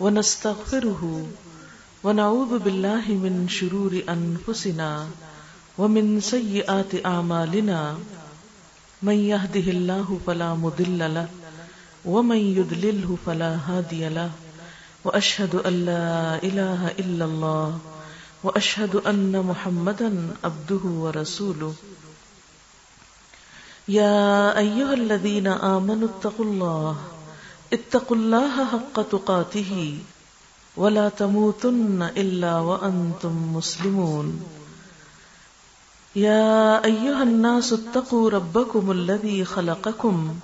ونستغفره ونعوذ بالله من شرور أنفسنا ومن سيئات أعمالنا من يهده الله فلا مضل له ومن يضلله فلا هادي له وأشهد أن لا إله إلا الله وأشهد أن محمدا عبده ورسوله يا أيها الذين آمنوا اتقوا الله اتقوا الله حق تقاته ولا تموتن إلا وأنتم مسلمون. يا أيها الناس اتقوا ربكم الذي خلقكم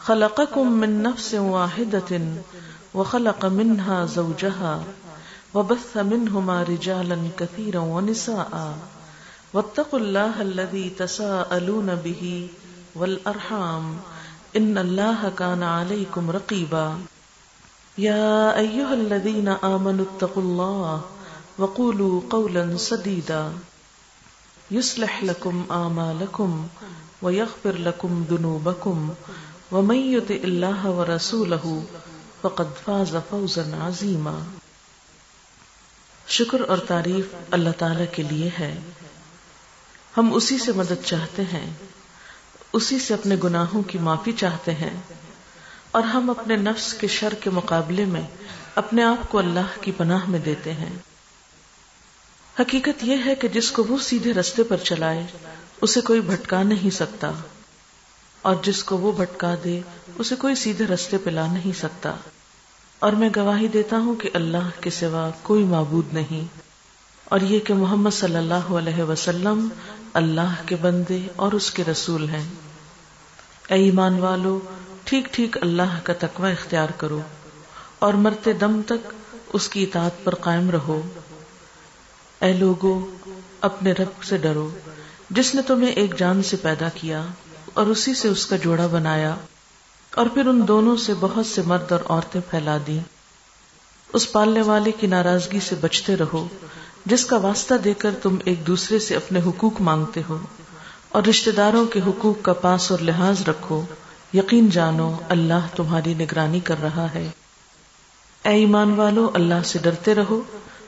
خلقكم من نفس واحدة وخلق منها زوجها وبث منهما رجالا كثيرا ونساء. واتقوا الله الذي تساءلون به والأرحام ان اللہ كان عليكم رقيبا يا ايها الذين امنوا اتقوا الله وقولوا قولا سديدا يصلح لكم اعمالكم ويغفر لكم ذنوبكم ومن يطع الله ورسوله فقد فاز فوزا عظيما شکر اور تعریف اللہ تعالی کے لیے ہے. ہم اسی سے مدد چاہتے ہیں اسی سے اپنے گناہوں کی معافی چاہتے ہیں اور ہم اپنے نفس کے شر کے مقابلے میں اپنے آپ کو اللہ کی پناہ میں دیتے ہیں۔ حقیقت یہ ہے کہ جس کو وہ سیدھے رستے پر چلائے، اسے کوئی بھٹکا نہیں سکتا۔ اور جس کو وہ بھٹکا دے، اسے کوئی سیدھے رستے پہ لا نہیں سکتا۔ اور میں گواہی دیتا ہوں کہ اللہ کے سوا کوئی معبود نہیں۔ اور یہ کہ محمد صلی اللہ علیہ وسلم اللہ کے بندے اور اس کے رسول ہیں۔ اے ایمان والو، ٹھیک ٹھیک اللہ کا تقوی اختیار کرو اور مرتے دم تک اس کی اطاعت پر قائم رہو۔ اے لوگو، اپنے رب سے ڈرو۔ جس نے تمہیں ایک جان سے پیدا کیا اور اسی سے اس کا جوڑا بنایا اور پھر ان دونوں سے بہت سے مرد اور عورتیں پھیلا دی اس پالنے والے کی ناراضگی سے بچتے رہو۔ جس کا واسطہ دے کر تم ایک دوسرے سے اپنے حقوق مانگتے ہو اور رشتہ داروں کے حقوق کا پاس اور لحاظ رکھو، یقین جانو اللہ تمہاری نگرانی کر رہا ہے۔ اے ایمان والو، اللہ سے ڈرتے رہو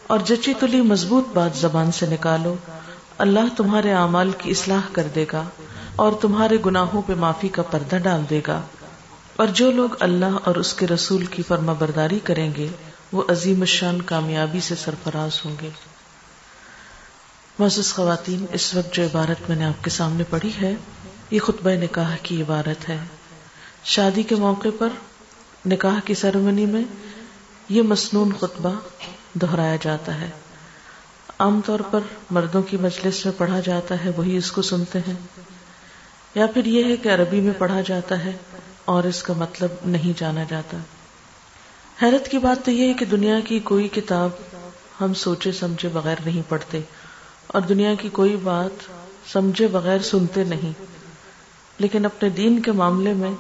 اور جچی تلی مضبوط بات زبان سے نکالو۔ اللہ تمہارے اعمال کی اصلاح کر دے گا اور تمہارے گناہوں پہ معافی کا پردہ ڈال دے گا۔ اور جو لوگ اللہ اور اس کے رسول کی فرما برداری کریں گے، وہ عظیم الشان کامیابی سے سرفراز ہوں گے۔ معزز خواتین، اس وقت جو عبارت میں نے آپ کے سامنے پڑھی ہے، یہ خطبہ نکاح کی عبارت ہے۔ شادی کے موقع پر، نکاح کی سرمنی میں یہ مصنون خطبہ دہرایا جاتا ہے۔ عام طور پر مردوں کی مجلس میں پڑھا جاتا ہے، وہی اس کو سنتے ہیں۔ یا پھر یہ ہے کہ عربی میں پڑھا جاتا ہے اور اس کا مطلب نہیں جانا جاتا۔ حیرت کی بات تو یہ ہے کہ دنیا کی کوئی کتاب ہم سوچے سمجھے بغیر نہیں پڑھتے۔ اور دنیا کی کوئی بات سمجھے بغیر سنتے نہیں۔ لیکن اپنے دین کے معاملے میں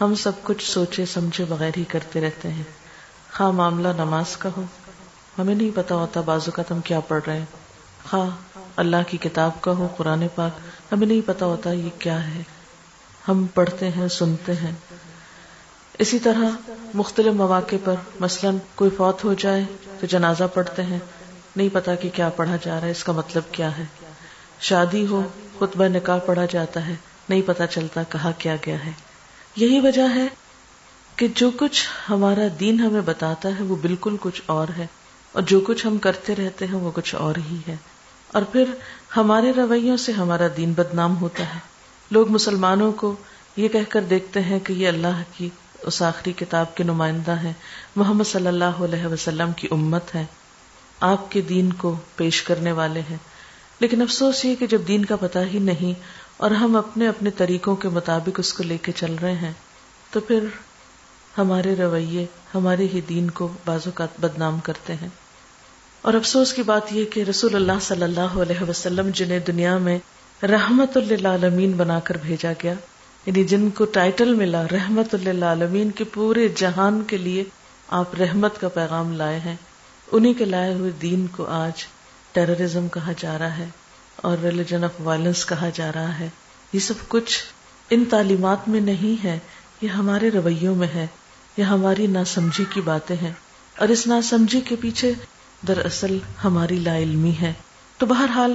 ہم سب کچھ سوچے سمجھے بغیر ہی کرتے رہتے ہیں۔ خواہ معاملہ نماز کا ہو۔ ہمیں نہیں پتا ہوتا بازو کا تم کیا پڑھ رہے ہیں۔ خواہ اللہ کی کتاب کا ہو، قرآن پاک، ہمیں نہیں پتا ہوتا یہ کیا ہے۔ ہم پڑھتے ہیں، سنتے ہیں۔ اسی طرح مختلف مواقع پر مثلا کوئی فوت ہو جائے تو جنازہ پڑھتے ہیں۔ نہیں پتا کہ کیا پڑھا جا رہا ہے، اس کا مطلب کیا ہے؟ شادی ہو، خطبہ نکاح پڑھا جاتا ہے، نہیں پتا چلتا کہا کیا گیا ہے۔ یہی وجہ ہے کہ جو کچھ ہمارا دین ہمیں بتاتا ہے، وہ بالکل کچھ اور ہے۔ اور جو کچھ ہم کرتے رہتے ہیں، وہ کچھ اور ہی ہے۔ اور پھر ہمارے رویوں سے ہمارا دین بدنام ہوتا ہے۔ لوگ مسلمانوں کو یہ کہہ کر دیکھتے ہیں کہ یہ اللہ کی اس آخری کتاب کے نمائندہ ہیں۔ محمد صلی اللہ علیہ وسلم کی امت ہے۔ آپ کے دین کو پیش کرنے والے ہیں۔ لیکن افسوس یہ کہ جب دین کا پتہ ہی نہیں اور ہم اپنے اپنے طریقوں کے مطابق اس کو لے کے چل رہے ہیں، تو پھر ہمارے رویے، ہمارے ہی دین کو بازو کا بدنام کرتے ہیں۔ اور افسوس کی بات یہ کہ رسول اللہ صلی اللہ علیہ وسلم جنہیں دنیا میں رحمت اللہ بنا کر بھیجا گیا یعنی جن کو ٹائٹل ملا رحمت اللہ عالمین کے پورے جہان کے لیے آپ رحمت کا پیغام لائے ہیں۔ انہیں کے لائے ہوئے دین کو آج ٹیررزم کہا جا رہا ہے اور ریلیجن آف وائلنس کہا جا رہا ہے۔ یہ سب کچھ ان تعلیمات میں نہیں ہے، یہ ہمارے رویوں میں ہے۔ یہ ہماری ناسمجھی کی باتیں ہیں۔ اور اس ناسمجھی کے پیچھے دراصل ہماری لا علمی ہے۔ تو بہرحال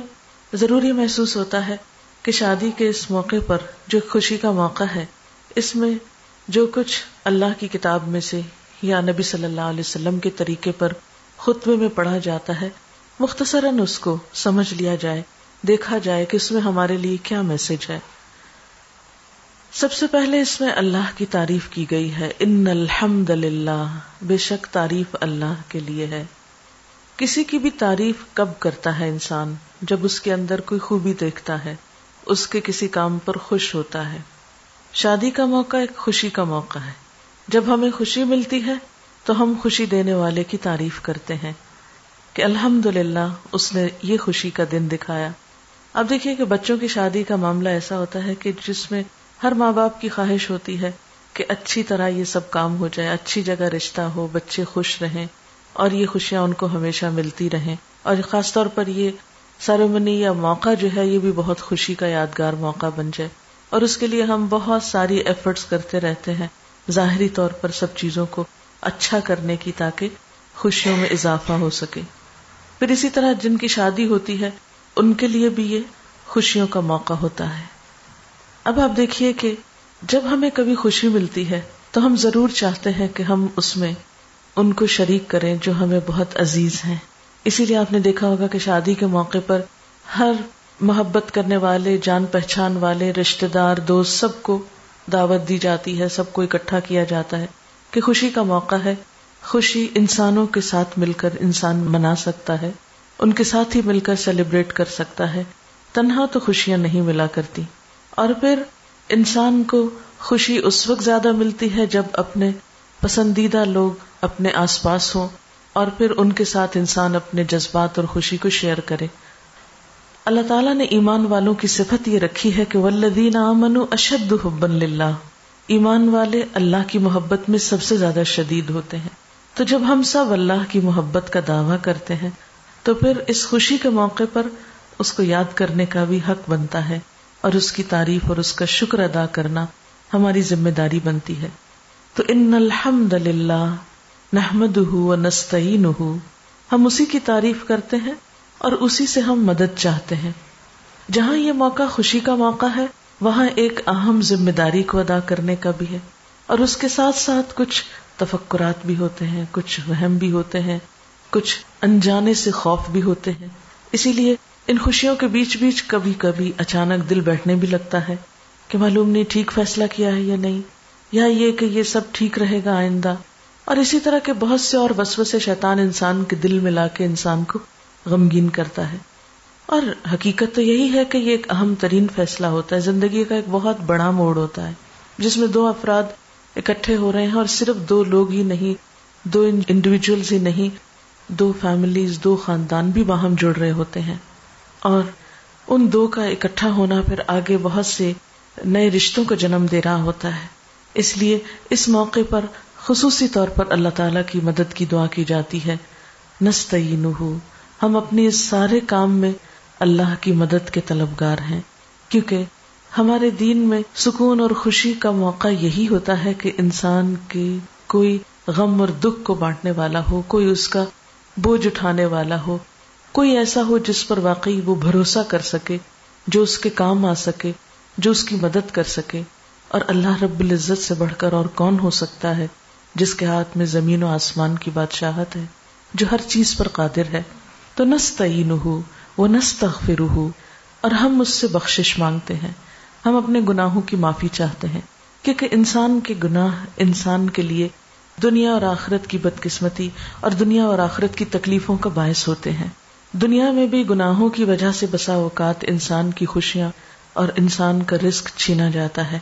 ضروری محسوس ہوتا ہے کہ شادی کے اس موقع پر جو خوشی کا موقع ہے، اس میں جو کچھ اللہ کی کتاب میں سے یا نبی صلی اللہ علیہ وسلم کے طریقے پر خطبے میں پڑھا جاتا ہے، مختصراً اس کو سمجھ لیا جائے، دیکھا جائے کہ اس میں ہمارے لیے کیا میسج ہے۔ سب سے پہلے اس میں اللہ کی تعریف کی گئی ہے، ان الحمد للہ، بے شک تعریف اللہ کے لیے ہے۔ کسی کی بھی تعریف کب کرتا ہے انسان؟ جب اس کے اندر کوئی خوبی دیکھتا ہے، اس کے کسی کام پر خوش ہوتا ہے۔ شادی کا موقع ایک خوشی کا موقع ہے۔ جب ہمیں خوشی ملتی ہے تو ہم خوشی دینے والے کی تعریف کرتے ہیں کہ الحمد للہ اس نے یہ خوشی کا دن دکھایا۔ اب دیکھیے کہ بچوں کی شادی کا معاملہ ایسا ہوتا ہے کہ جس میں ہر ماں باپ کی خواہش ہوتی ہے کہ اچھی طرح یہ سب کام ہو جائے، اچھی جگہ رشتہ ہو، بچے خوش رہیں اور یہ خوشیاں ان کو ہمیشہ ملتی رہیں۔ اور خاص طور پر یہ سرمنی یا موقع جو ہے، یہ بھی بہت خوشی کا یادگار موقع بن جائے۔ اور اس کے لیے ہم بہت ساری ایفرٹس کرتے رہتے ہیں۔ ظاہری طور پر سب چیزوں کو اچھا کرنے کی تاکہ خوشیوں میں اضافہ ہو سکے۔ پھر اسی طرح جن کی شادی ہوتی ہے، ان کے لیے بھی یہ خوشیوں کا موقع ہوتا ہے۔ اب آپ دیکھیے کہ جب ہمیں کبھی خوشی ملتی ہے، تو ہم ضرور چاہتے ہیں کہ ہم اس میں ان کو شریک کریں جو ہمیں بہت عزیز ہیں۔ اسی لیے آپ نے دیکھا ہوگا کہ شادی کے موقع پر ہر محبت کرنے والے، جان پہچان والے رشتے دار، دوست، سب کو دعوت دی جاتی ہے، سب کو اکٹھا کیا جاتا ہے۔ کہ خوشی کا موقع ہے۔ خوشی انسانوں کے ساتھ مل کر انسان منا سکتا ہے۔ ان کے ساتھ ہی مل کر سیلیبریٹ کر سکتا ہے۔ تنہا تو خوشیاں نہیں ملا کرتی۔ اور پھر انسان کو خوشی اس وقت زیادہ ملتی ہے جب اپنے پسندیدہ لوگ اپنے آس پاس ہوں اور پھر ان کے ساتھ انسان اپنے جذبات اور خوشی کو شیئر کرے۔ اللہ تعالیٰ نے ایمان والوں کی صفت یہ رکھی ہے کہ ولدین امن اشد حبن اللہ ایمان والے اللہ کی محبت میں سب سے زیادہ شدید ہوتے ہیں۔ تو جب ہم سب اللہ کی محبت کا دعوی کرتے ہیں، تو پھر اس خوشی کے موقع پر اس کو یاد کرنے کا بھی حق بنتا ہے اور اس کی تعریف اور اس کا شکر ادا کرنا ہماری ذمہ داری بنتی ہے۔ تو ان الحمد للہ نحمد نستعین ہم اسی کی تعریف کرتے ہیں اور اسی سے ہم مدد چاہتے ہیں۔ جہاں یہ موقع خوشی کا موقع ہے وہاں ایک اہم ذمہ داری کو ادا کرنے کا بھی ہے اور اس کے ساتھ ساتھ کچھ تفکرات بھی ہوتے ہیں، کچھ وہم بھی ہوتے ہیں، کچھ انجانے سے خوف بھی ہوتے ہیں۔ اسی لیے ان خوشیوں کے بیچ بیچ کبھی کبھی اچانک دل بیٹھنے بھی لگتا ہے کہ معلوم نہیں ٹھیک فیصلہ کیا ہے یا نہیں، یا یہ کہ یہ سب ٹھیک رہے گا آئندہ۔ اور اسی طرح کے بہت سے اور وسو سے شیطان انسان کے دل میں لا کے انسان کو غمگین کرتا ہے۔ اور حقیقت تو یہی ہے کہ یہ ایک اہم ترین فیصلہ ہوتا ہے۔ زندگی کا ایک بہت بڑا موڑ ہوتا ہے، جس میں دو افراد اکٹھے ہو رہے ہیں اور صرف دو لوگ ہی نہیں، دو انڈیویجلس ہی نہیں، دو فیملیز دو خاندان بھی باہم جڑ رہے ہوتے ہیں۔ اور ان دو کا اکٹھا ہونا پھر آگے بہت سے نئے رشتوں کو جنم دے رہا ہوتا ہے۔ اس لیے اس موقع پر خصوصی طور پر اللہ تعالی کی مدد کی دعا کی جاتی ہے۔ نستعین ہم اپنی اس سارے کام میں اللہ کی مدد کے طلبگار ہیں۔ کیونکہ ہمارے دین میں سکون اور خوشی کا موقع یہی ہوتا ہے کہ انسان کی کوئی غم اور دکھ کو بانٹنے والا ہو، کوئی اس کا بوجھ اٹھانے والا ہو۔ کوئی ایسا ہو جس پر واقعی وہ بھروسہ کر سکے، جو اس کے کام آ سکے، جو اس کی مدد کر سکے۔ اور اللہ رب العزت سے بڑھ کر اور کون ہو سکتا ہے جس کے ہاتھ میں زمین و آسمان کی بادشاہت ہے، جو ہر چیز پر قادر ہے۔ تو نستعین ہو وہ نستغفر اور ہم اس سے بخشش مانگتے ہیں۔ ہم اپنے گناہوں کی معافی چاہتے ہیں، کیونکہ انسان کے گناہ انسان کے لیے دنیا اور آخرت کی بدقسمتی اور دنیا اور آخرت کی تکلیفوں کا باعث ہوتے ہیں۔ دنیا میں بھی گناہوں کی وجہ سے بسا اوقات انسان کی خوشیاں اور انسان کا رسک چھینا جاتا ہے۔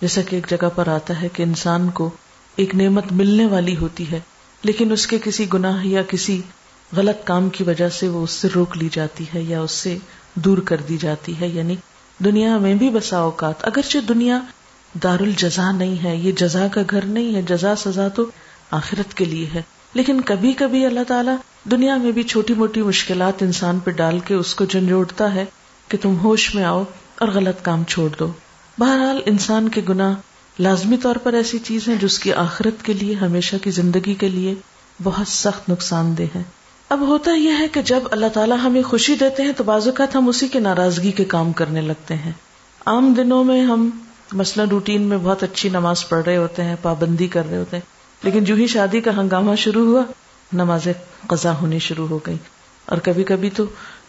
جیسا کہ ایک جگہ پر آتا ہے کہ انسان کو ایک نعمت ملنے والی ہوتی ہے، لیکن اس کے کسی گناہ یا کسی غلط کام کی وجہ سے وہ اس سے روک لی جاتی ہے یا اس سے دور کر دی جاتی ہے یعنی دنیا میں بھی بسا اوقات۔ اگرچہ دنیا دار الجزا نہیں ہے، یہ جزا کا گھر نہیں ہے، جزا سزا تو آخرت کے لیے ہے۔ لیکن کبھی کبھی اللہ تعالیٰ دنیا میں بھی چھوٹی موٹی مشکلات انسان پہ ڈال کے اس کو جھنجھوڑتا ہے کہ تم ہوش میں آؤ اور غلط کام چھوڑ دو۔ بہرحال انسان کے گناہ لازمی طور پر ایسی چیز ہے جس کی آخرت کے لیے، ہمیشہ کی زندگی کے لیے بہت سخت نقصان دہ ہے اب ہوتا یہ ہے کہ جب اللہ تعالیٰ ہمیں خوشی دیتے ہیں تو بعض اوقات ہم اسی کے ناراضگی کے کام کرنے لگتے ہیں۔ عام دنوں میں ہم مثلاً روٹین میں بہت اچھی نماز پڑھ رہے ہوتے ہیں، پابندی کر رہے ہوتے ہیں، لیکن جو ہی شادی کا ہنگامہ شروع ہوا، نماز قضا ہونی شروع ہو گئی۔ اور کبھی کبھی تو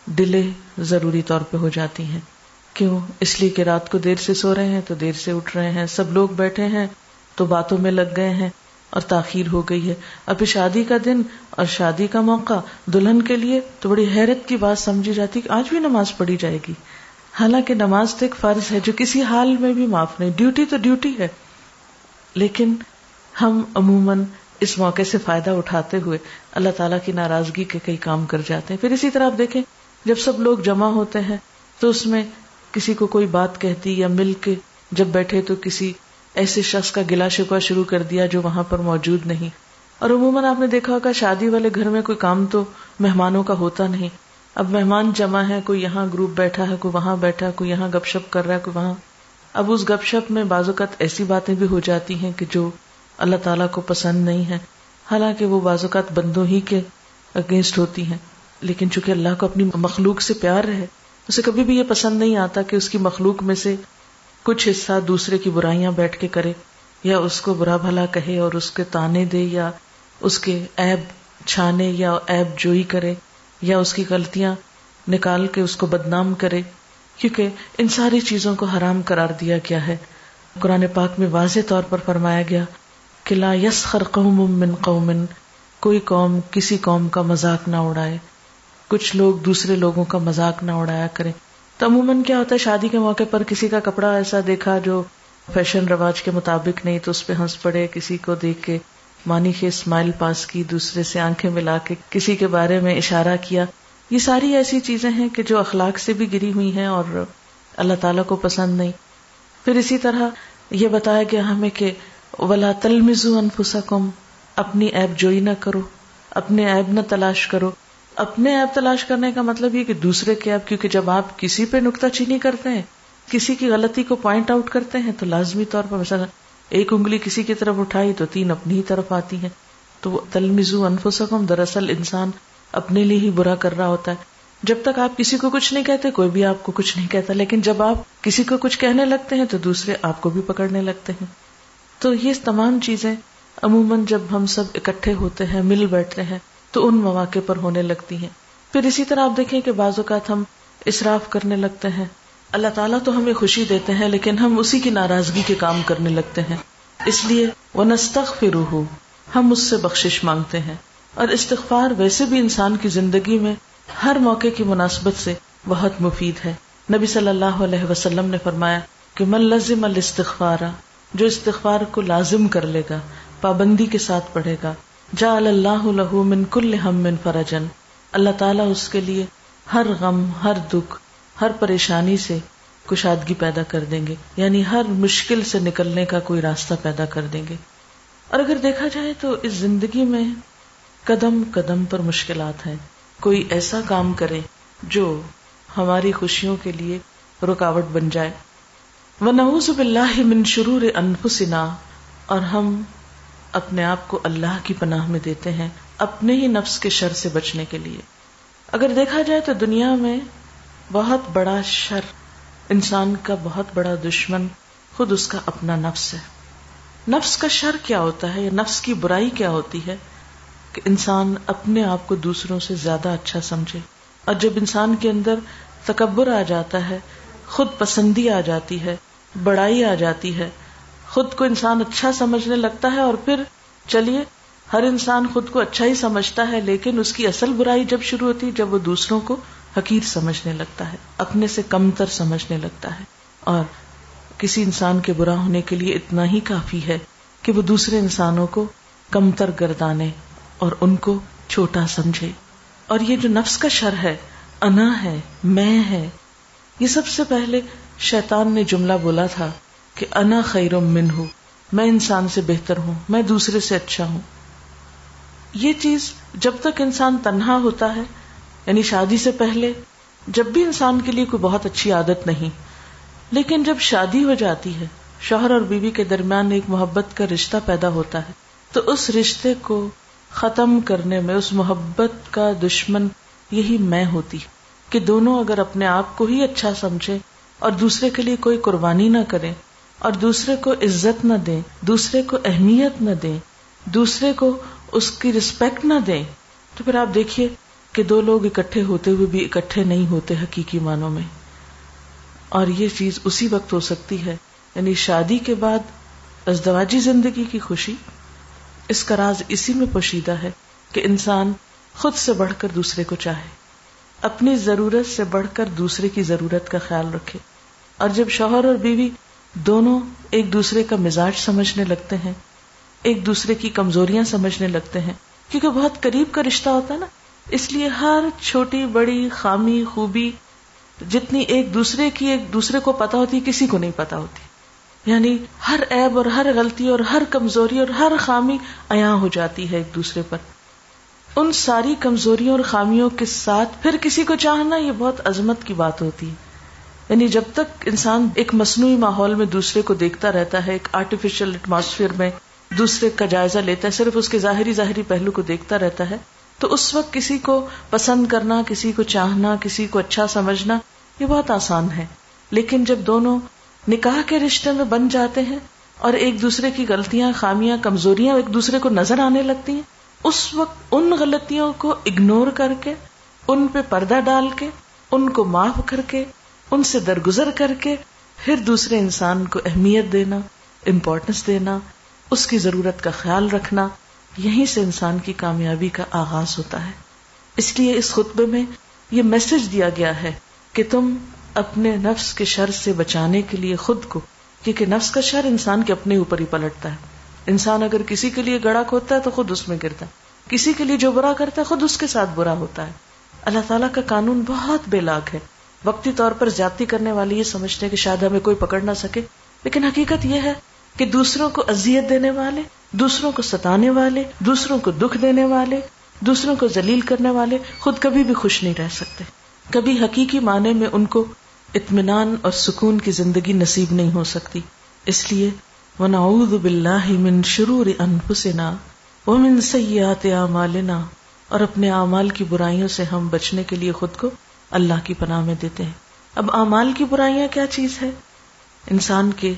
ڈلے ضروری طور پہ ہو جاتی ہیں۔ کیوں؟ اس لیے کہ رات کو دیر سے سو رہے ہیں تو دیر سے اٹھ رہے ہیں۔ سب لوگ بیٹھے ہیں تو باتوں میں لگ گئے ہیں۔ اور تاخیر ہو گئی ہے۔ ابھی شادی کا دن اور شادی کا موقع دلہن کے لیے تو بڑی حیرت کی بات سمجھی جاتی کہ آج بھی نماز پڑھی جائے گی۔ حالانکہ نماز تو ایک فرض ہے جو کسی حال میں بھی معاف نہیں، ڈیوٹی تو ڈیوٹی ہے۔ لیکن ہم عموماً اس موقع سے فائدہ اٹھاتے ہوئے اللہ تعالیٰ کی ناراضگی کے کئی کام کر جاتے ہیں۔ پھر اسی طرح آپ دیکھیں، جب سب لوگ جمع ہوتے ہیں تو اس میں کسی کو کوئی بات کہتی یا مل کے جب بیٹھے تو کسی ایسے شخص کا گلا شکوا شروع کر دیا جو وہاں پر موجود نہیں۔ اور عموماً آپ نے دیکھا ہوگا شادی والے گھر میں کوئی کام تو مہمانوں کا ہوتا نہیں۔ اب مہمان جمع ہے کوئی یہاں گروپ بیٹھا ہے، کوئی وہاں بیٹھا ہے، کوئی یہاں گپ شپ کر رہا ہے، کوئی وہاں۔ اب اس گپ شپ میں بعض اوقات ایسی باتیں بھی ہو جاتی ہیں کہ جو اللہ تعالیٰ کو پسند نہیں ہے حالانکہ وہ بعض اوقات بندوں ہی کے اگینسٹ ہوتی ہیں۔ لیکن چونکہ اللہ کو اپنی مخلوق سے پیار رہے اسے کبھی بھی یہ پسند نہیں آتا کہ اس کی مخلوق میں سے کچھ حصہ دوسرے کی برائیاں بیٹھ کے کرے، یا اس کو برا بھلا کہے اور اس کے تانے دے، یا اس کے ایب چھانے، یا ایب جوئی کرے، یا اس کی غلطیاں نکال کے اس کو بدنام کرے۔ کیونکہ ان ساری چیزوں کو حرام قرار دیا گیا ہے۔ قرآن پاک میں واضح طور پر فرمایا گیا کہ لا یسخر قوم من قوم کوئی قوم کسی قوم کا مذاق نہ اڑائے۔ کچھ لوگ دوسرے لوگوں کا مذاق نہ اڑایا کرے تو عموماً کیا ہوتا ہے، شادی کے موقع پر کسی کا کپڑا ایسا دیکھا جو فیشن رواج کے مطابق نہیں، تو اس پہ ہنس پڑے، کسی کو دیکھ کے مانی کے اسمائل پاس کی، دوسرے سے آنکھیں ملا کے کسی کے بارے میں اشارہ کیا۔ یہ ساری ایسی چیزیں ہیں کہ جو اخلاق سے بھی گری ہوئی ہیں اور اللہ تعالیٰ کو پسند نہیں۔ پھر اسی طرح یہ بتایا گیا ہمیں کہ ولا تلمزو انفسکم اپنی ایپ جوئی نہ کرو، اپنے ایپ نہ تلاش کرو۔ اپنے ایپ تلاش کرنے کا مطلب یہ کہ دوسرے کے ایپ کیونکہ جب آپ کسی پہ نکتہ چینی کرتے ہیں، کسی کی غلطی کو پوائنٹ آؤٹ کرتے ہیں، تو لازمی طور پر مثلا ایک انگلی کسی کی طرف اٹھائی تو تین اپنی ہی طرف آتی ہیں۔ تو تلمزو انفسکم، دراصل انسان اپنے لیے ہی برا کر رہا ہوتا ہے۔ جب تک آپ کسی کو کچھ نہیں کہتے، کوئی بھی آپ کو کچھ نہیں کہتا، لیکن جب آپ کسی کو کچھ کہنے لگتے ہیں، تو دوسرے آپ کو بھی پکڑنے لگتے ہیں۔ تو یہ تمام چیزیں عموماً جب ہم سب اکٹھے ہوتے ہیں، مل بیٹھتے ہیں تو ان مواقع پر ہونے لگتی ہیں۔ پھر اسی طرح آپ دیکھیں کہ بعض اوقات ہم اصراف کرنے لگتے ہیں۔ اللہ تعالیٰ تو ہمیں خوشی دیتے ہیں، لیکن ہم اسی کی ناراضگی کے کام کرنے لگتے ہیں۔ اس لیے وہ نستخ ہم اس سے بخشش مانگتے ہیں۔ اور استغفار ویسے بھی انسان کی زندگی میں ہر موقع کی مناسبت سے بہت مفید ہے۔ نبی صلی اللہ علیہ وسلم نے فرمایا کہ من لزم الاستغفار، جو استغفار کو لازم کر لے گا، پابندی کے ساتھ پڑھے گا جا اللہ لہو من کل ہم من فرجن۔ اللہ تعالیٰ اس کے لیے ہر غم، ہر دکھ، ہر پریشانی سے کشادگی پیدا کر دیں گے۔ یعنی ہر مشکل سے نکلنے کا کوئی راستہ پیدا کر دیں گے۔ اور اگر دیکھا جائے تو اس زندگی میں قدم قدم پر مشکلات ہیں۔ کوئی ایسا کام کرے جو ہماری خوشیوں کے لیے رکاوٹ بن جائے۔ وہ نوز باللہ من شرور انفسنا اور ہم اپنے آپ کو اللہ کی پناہ میں دیتے ہیں اپنے ہی نفس کے شر سے بچنے کے لیے۔ اگر دیکھا جائے تو دنیا میں بہت بڑا شر انسان کا بہت بڑا دشمن خود اس کا اپنا نفس ہے۔ نفس کا شر کیا ہوتا ہے یا نفس کی برائی کیا ہوتی ہے؟ کہ انسان اپنے آپ کو دوسروں سے زیادہ اچھا سمجھے۔ اور جب انسان کے اندر تکبر آ جاتا ہے، خود پسندی آ جاتی ہے، بڑائی آ جاتی ہے خود کو انسان اچھا سمجھنے لگتا ہے اور پھر چلیے، ہر انسان خود کو اچھا ہی سمجھتا ہے، لیکن اس کی اصل برائی جب شروع ہوتی، جب وہ دوسروں کو حقیر سمجھنے لگتا ہے، اپنے سے کم تر سمجھنے لگتا ہے۔ اور کسی انسان کے برا ہونے کے لیے اتنا ہی کافی ہے کہ وہ دوسرے انسانوں کو کم تر گردانے اور ان کو چھوٹا سمجھے۔ اور یہ جو نفس کا شر ہے، انا ہے، میں ہے، یہ سب سے پہلے شیطان نے جملہ بولا تھا کہ انا خیر من ہوں میں انسان سے بہتر ہوں، میں دوسرے سے اچھا ہوں۔ یہ چیز جب تک انسان تنہا ہوتا ہے یعنی شادی سے پہلے، جب بھی انسان کے لیے کوئی بہت اچھی عادت نہیں، لیکن جب شادی ہو جاتی ہے، شوہر اور بیوی کے درمیان ایک محبت کا رشتہ پیدا ہوتا ہے، تو اس رشتے کو ختم کرنے میں، اس محبت کا دشمن یہی میں ہوتی کہ دونوں اگر اپنے آپ کو ہی اچھا سمجھے اور دوسرے کے لیے کوئی قربانی نہ کرے اور دوسرے کو عزت نہ دیں، دوسرے کو اہمیت نہ دیں، دوسرے کو اس کی رسپیکٹ نہ دیں۔ تو پھر آپ دیکھیے کہ دو لوگ اکٹھے ہوتے ہوئے بھی اکٹھے نہیں ہوتے حقیقی معنوں میں۔ اور یہ چیز اسی وقت ہو سکتی ہے یعنی شادی کے بعد ازدواجی زندگی کی خوشی۔ اس کا راز اسی میں پوشیدہ ہے کہ انسان خود سے بڑھ کر دوسرے کو چاہے، اپنی ضرورت سے بڑھ کر دوسرے کی ضرورت کا خیال رکھے۔ اور جب شوہر اور بیوی دونوں ایک دوسرے کا مزاج سمجھنے لگتے ہیں، ایک دوسرے کی کمزوریاں سمجھنے لگتے ہیں۔ کیونکہ بہت قریب کا رشتہ ہوتا ہے نا۔ اس لیے ہر چھوٹی، بڑی، خامی، خوبی جتنی ایک دوسرے کی ایک دوسرے کو پتا ہوتی، کسی کو نہیں پتا ہوتی۔ یعنی ہر عیب اور ہر غلطی اور ہر کمزوری اور ہر خامی ایا ہو جاتی ہے ایک دوسرے پر۔ ان ساری کمزوریوں اور خامیوں کے ساتھ پھر کسی کو چاہنا یہ بہت عظمت کی بات ہوتی۔ ہے یعنی جب تک انسان ایک مصنوعی ماحول میں دوسرے کو دیکھتا رہتا ہے، ایک آرٹیفیشل ایٹماسفیئر میں دوسرے کا جائزہ لیتا ہے، صرف اس کے ظاہری ظاہری پہلو کو دیکھتا رہتا ہے، تو اس وقت کسی کو پسند کرنا، کسی کو چاہنا، کسی کو اچھا سمجھنا، یہ بہت آسان ہے۔ لیکن جب دونوں نکاح کے رشتے میں بن جاتے ہیں اور ایک دوسرے کی غلطیاں، خامیاں، کمزوریاں ایک دوسرے کو نظر آنے لگتی ہیں، اس وقت ان غلطیوں کو اگنور کر کے، ان پہ پردہ ڈال کے، ان کو معاف کر کے ان سے درگزر کر کے پھر دوسرے انسان کو اہمیت دینا امپورٹینس دینا، اس کی ضرورت کا خیال رکھنا، یہیں سے انسان کی کامیابی کا آغاز ہوتا ہے۔ اس لیے اس خطبے میں یہ میسج دیا گیا ہے کہ تم اپنے نفس کے شر سے بچانے کے لیے خود کو، کیونکہ نفس کا شر انسان کے اپنے اوپر ہی پلٹتا ہے۔ انسان اگر کسی کے لیے گڑا کھوتا ہے تو خود اس میں گرتا ہے۔ کسی کے لیے جو برا کرتا ہے خود اس کے ساتھ برا ہوتا ہے۔ اللہ تعالیٰ کا قانون بہت بے لاگ ہے۔ وقتی طور پر زیادتی کرنے والی یہ سمجھتے ہیں کہ شاید ہمیں کوئی پکڑ نہ سکے۔ لیکن حقیقت یہ ہے کہ دوسروں کو اذیت دینے والے، دوسروں کو ستانے والے، دوسروں کو دکھ دینے والے، دوسروں کو ذلیل کرنے والے خود کبھی بھی خوش نہیں رہ سکتے۔ کبھی حقیقی معنی میں ان کو اطمینان اور سکون کی زندگی نصیب نہیں ہو سکتی۔ اس لیے، ونعوذ باللہ من شرور انفسنا ومن سیئات اعمالنا اور اپنے اعمال کی برائیوں سے ہم بچنے کے لیے خود کو اللہ کی پناہ میں دیتے ہیں۔ اب اعمال کی برائیاں کیا چیز ہے؟ انسان کے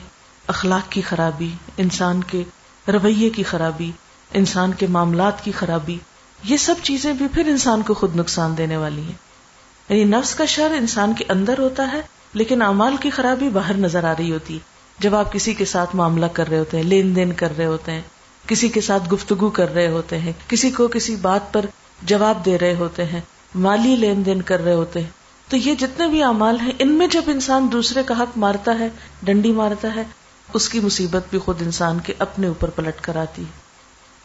اخلاق کی خرابی، انسان کے رویے کی خرابی، انسان کے معاملات کی خرابی، یہ سب چیزیں بھی پھر انسان کو خود نقصان دینے والی ہیں۔ یعنی نفس کا شر انسان کے اندر ہوتا ہے، لیکن اعمال کی خرابی باہر نظر آ رہی ہوتی۔ ہے جب آپ کسی کے ساتھ معاملہ کر رہے ہوتے ہیں، لین دین کر رہے ہوتے ہیں، کسی کے ساتھ گفتگو کر رہے ہوتے ہیں، کسی کو کسی بات پر جواب دے رہے ہوتے ہیں مالی لین دین کر رہے ہوتے ہیں۔ تو یہ جتنے بھی اعمال ہیں، ان میں جب انسان دوسرے کا حق مارتا ہے، ڈنڈی مارتا ہے، اس کی مصیبت بھی خود انسان کے اپنے اوپر پلٹ کر آتی ہے۔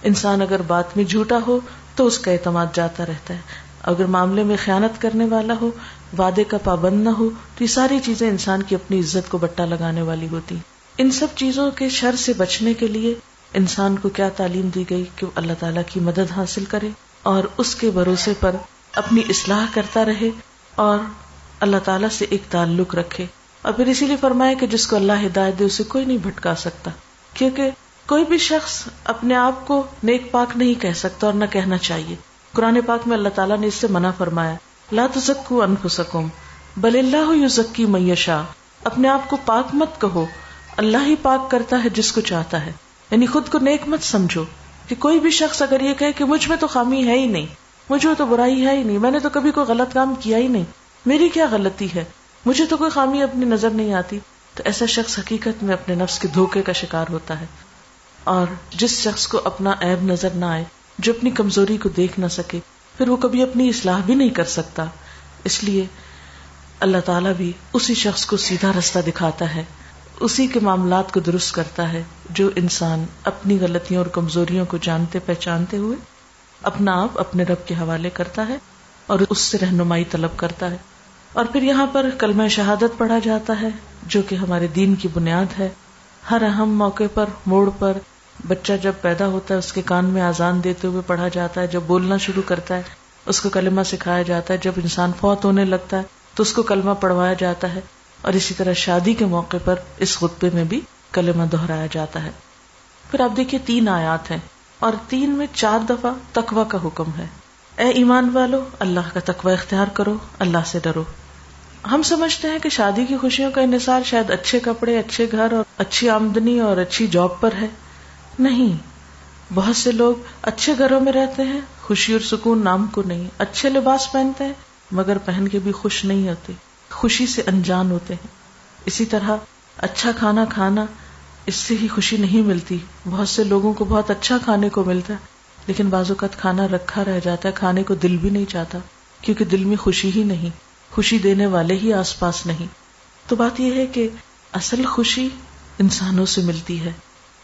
انسان اگر بات میں جھوٹا ہو، تو اس کا اعتماد جاتا رہتا ہے۔ اگر معاملے میں خیانت کرنے والا ہو، وعدے کا پابند نہ ہو، تو یہ ساری چیزیں انسان کی اپنی عزت کو بٹا لگانے والی ہوتی ان سب چیزوں کے شر سے بچنے کے لیے انسان کو کیا تعلیم دی گئی کہ وہ اللہ تعالیٰ کی مدد حاصل کرے اور اس کے بھروسے پر اپنی اصلاح کرتا رہے اور اللہ تعالیٰ سے ایک تعلق رکھے۔ اور پھر اسی لیے فرمائے کہ جس کو اللہ ہدایت دے، اسے کوئی نہیں بھٹکا سکتا۔ کیونکہ کوئی بھی شخص اپنے آپ کو نیک پاک نہیں کہہ سکتا اور نہ کہنا چاہیے۔ قرآن پاک میں اللہ تعالیٰ نے اس سے منع فرمایا، لا تزکو انفسکم، بل اللہ یزکی میشا اپنے آپ کو پاک مت کہو، اللہ ہی پاک کرتا ہے جس کو چاہتا ہے۔ یعنی خود کو نیک مت سمجھو کہ کوئی بھی شخص اگر یہ کہے کہ مجھ میں تو خامی ہے ہی نہیں مجھ میں تو برائی ہے ہی نہیں، میں نے تو کبھی کوئی غلط کام کیا ہی نہیں۔ میری کیا غلطی ہے؟ مجھے تو کوئی خامی اپنی نظر نہیں آتی۔ تو ایسا شخص حقیقت میں اپنے نفس کے دھوکے کا شکار ہوتا ہے۔ اور جس شخص کو اپنا عیب نظر نہ آئے، جو اپنی کمزوری کو دیکھ نہ سکے، پھر وہ کبھی اپنی اصلاح بھی نہیں کر سکتا۔ اس لیے اللہ تعالیٰ بھی اسی شخص کو سیدھا رستہ دکھاتا ہے۔ اسی کے معاملات کو درست کرتا ہے، جو انسان اپنی غلطیوں اور کمزوریوں کو جانتے پہچانتے ہوئے اپنا آپ اپنے رب کے حوالے کرتا ہے اور اس سے رہنمائی طلب کرتا ہے۔ اور پھر یہاں پر کلمہ شہادت پڑھا جاتا ہے، جو کہ ہمارے دین کی بنیاد ہے۔ ہر اہم موقع پر، موڑ پر بچہ جب پیدا ہوتا ہے، اس کے کان میں آزان دیتے ہوئے پڑھا جاتا ہے۔ جب بولنا شروع کرتا ہے، اس کو کلمہ سکھایا جاتا ہے۔ جب انسان فوت ہونے لگتا ہے، تو اس کو کلمہ پڑھوایا جاتا ہے۔ اور اسی طرح شادی کے موقع پر اس خطبے میں بھی کلمہ دہرایا جاتا ہے۔ پھر آپ دیکھیے، تین آیات ہیں۔ اور تین میں چار دفعہ تقوی کا حکم ہے۔ اے ایمان والو، اللہ کا تقوی اختیار کرو، اللہ سے ڈرو۔ ہم سمجھتے ہیں کہ شادی کی خوشیوں کا انحصار شاید اچھے کپڑے، اچھے گھر اور اچھی آمدنی اور اچھی جاب پر ہے۔ نہیں، بہت سے لوگ اچھے گھروں میں رہتے ہیں، خوشی اور سکون نام کو نہیں، اچھے لباس پہنتے ہیں، مگر پہن کے بھی خوش نہیں ہوتے، خوشی سے انجان ہوتے ہیں۔ اسی طرح اچھا کھانا کھانا اس سے ہی خوشی نہیں ملتی۔ بہت سے لوگوں کو بہت اچھا کھانے کو ملتا ہے، لیکن بعض اوقات کھانا رکھا رہ جاتا ہے، کھانے کو دل بھی نہیں چاہتا، کیونکہ دل میں خوشی ہی نہیں، خوشی دینے والے ہی آس پاس نہیں۔ تو بات یہ ہے کہ اصل خوشی انسانوں سے ملتی ہے،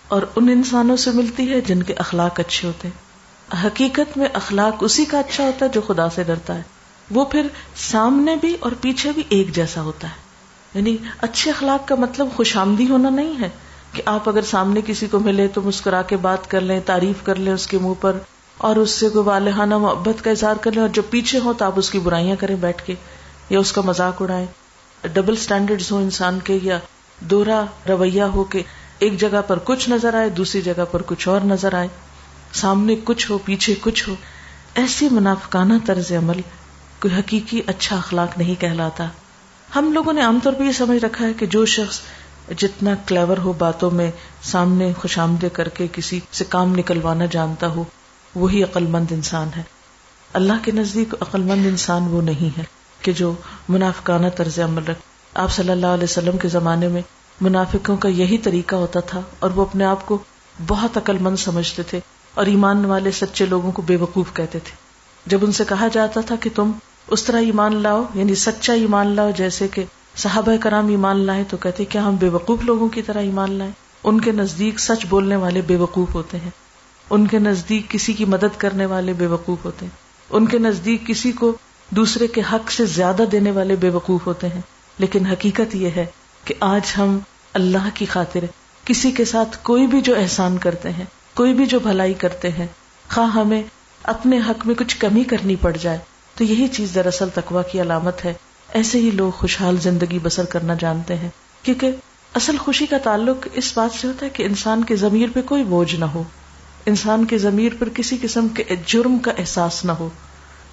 اور ان انسانوں سے ملتی ہے جن کے اخلاق اچھے ہوتے ہیں۔ حقیقت میں اخلاق اسی کا اچھا ہوتا ہے جو خدا سے ڈرتا ہے۔ وہ پھر سامنے بھی اور پیچھے بھی ایک جیسا ہوتا ہے۔ یعنی اچھے اخلاق کا مطلب خوش آمدی ہونا نہیں ہے۔ کہ آپ اگر سامنے کسی کو ملے تو مسکرا کے بات کر لیں، تعریف کر لیں اس کے منہ پر اور اس سے کوئی والہانہ محبت کا اظہار کر لیں اور جب پیچھے ہو تو آپ اس کی برائیاں کریں بیٹھ کے یا اس کا مذاق اڑائیں۔ ڈبل اسٹینڈرڈ ہو انسان کے یا دورا رویہ ہو کے ایک جگہ پر کچھ نظر آئے، دوسری جگہ پر کچھ اور نظر آئے۔ سامنے کچھ ہو، پیچھے کچھ ہو۔ ایسی منافقانہ طرز عمل کوئی حقیقی اچھا اخلاق نہیں کہلاتا۔ ہم لوگوں نے عام طور پہ یہ سمجھ رکھا ہے کہ جو شخص جتنا کلیور ہو باتوں میں سامنے خوش آمدے کر کے کسی سے کام نکلوانا جانتا ہو، وہی عقل مند انسان ہے۔ اللہ کے نزدیک عقل مند انسان وہ نہیں ہے کہ جو منافقانہ طرز عمل رکھ۔ آپ صلی اللہ علیہ وسلم کے زمانے میں منافقوں کا یہی طریقہ ہوتا تھا اور وہ اپنے آپ کو بہت عقل مند سمجھتے تھے اور ایمان والے سچے لوگوں کو بے وقوف کہتے تھے۔ جب ان سے کہا جاتا تھا کہ تم اس طرح ایمان لاؤ یعنی سچا ایمان لاؤ جیسے کہ صحابہ کرام ایمان لائے تو کہتے کیا ہم بے وقوف لوگوں کی طرح ایمان لائیں؟ ان کے نزدیک سچ بولنے والے بے وقوف ہوتے ہیں۔ ان کے نزدیک کسی کی مدد کرنے والے بے وقوف ہوتے ہیں۔ ان کے نزدیک کسی کو دوسرے کے حق سے زیادہ دینے والے بے وقوف ہوتے ہیں۔ لیکن حقیقت یہ ہے کہ آج ہم اللہ کی خاطر کسی کے ساتھ کوئی بھی جو احسان کرتے ہیں، کوئی بھی جو بھلائی کرتے ہیں، خواہ ہمیں اپنے حق میں کچھ کمی کرنی پڑ جائے، تو یہی چیز دراصل تقوا کی علامت ہے۔ ایسے ہی لوگ خوشحال زندگی بسر کرنا جانتے ہیں۔ کیونکہ اصل خوشی کا تعلق اس بات سے ہوتا ہے کہ انسان کے ضمیر پہ کوئی بوجھ نہ ہو۔ انسان کے ضمیر پر کسی قسم کے جرم کا احساس نہ ہو۔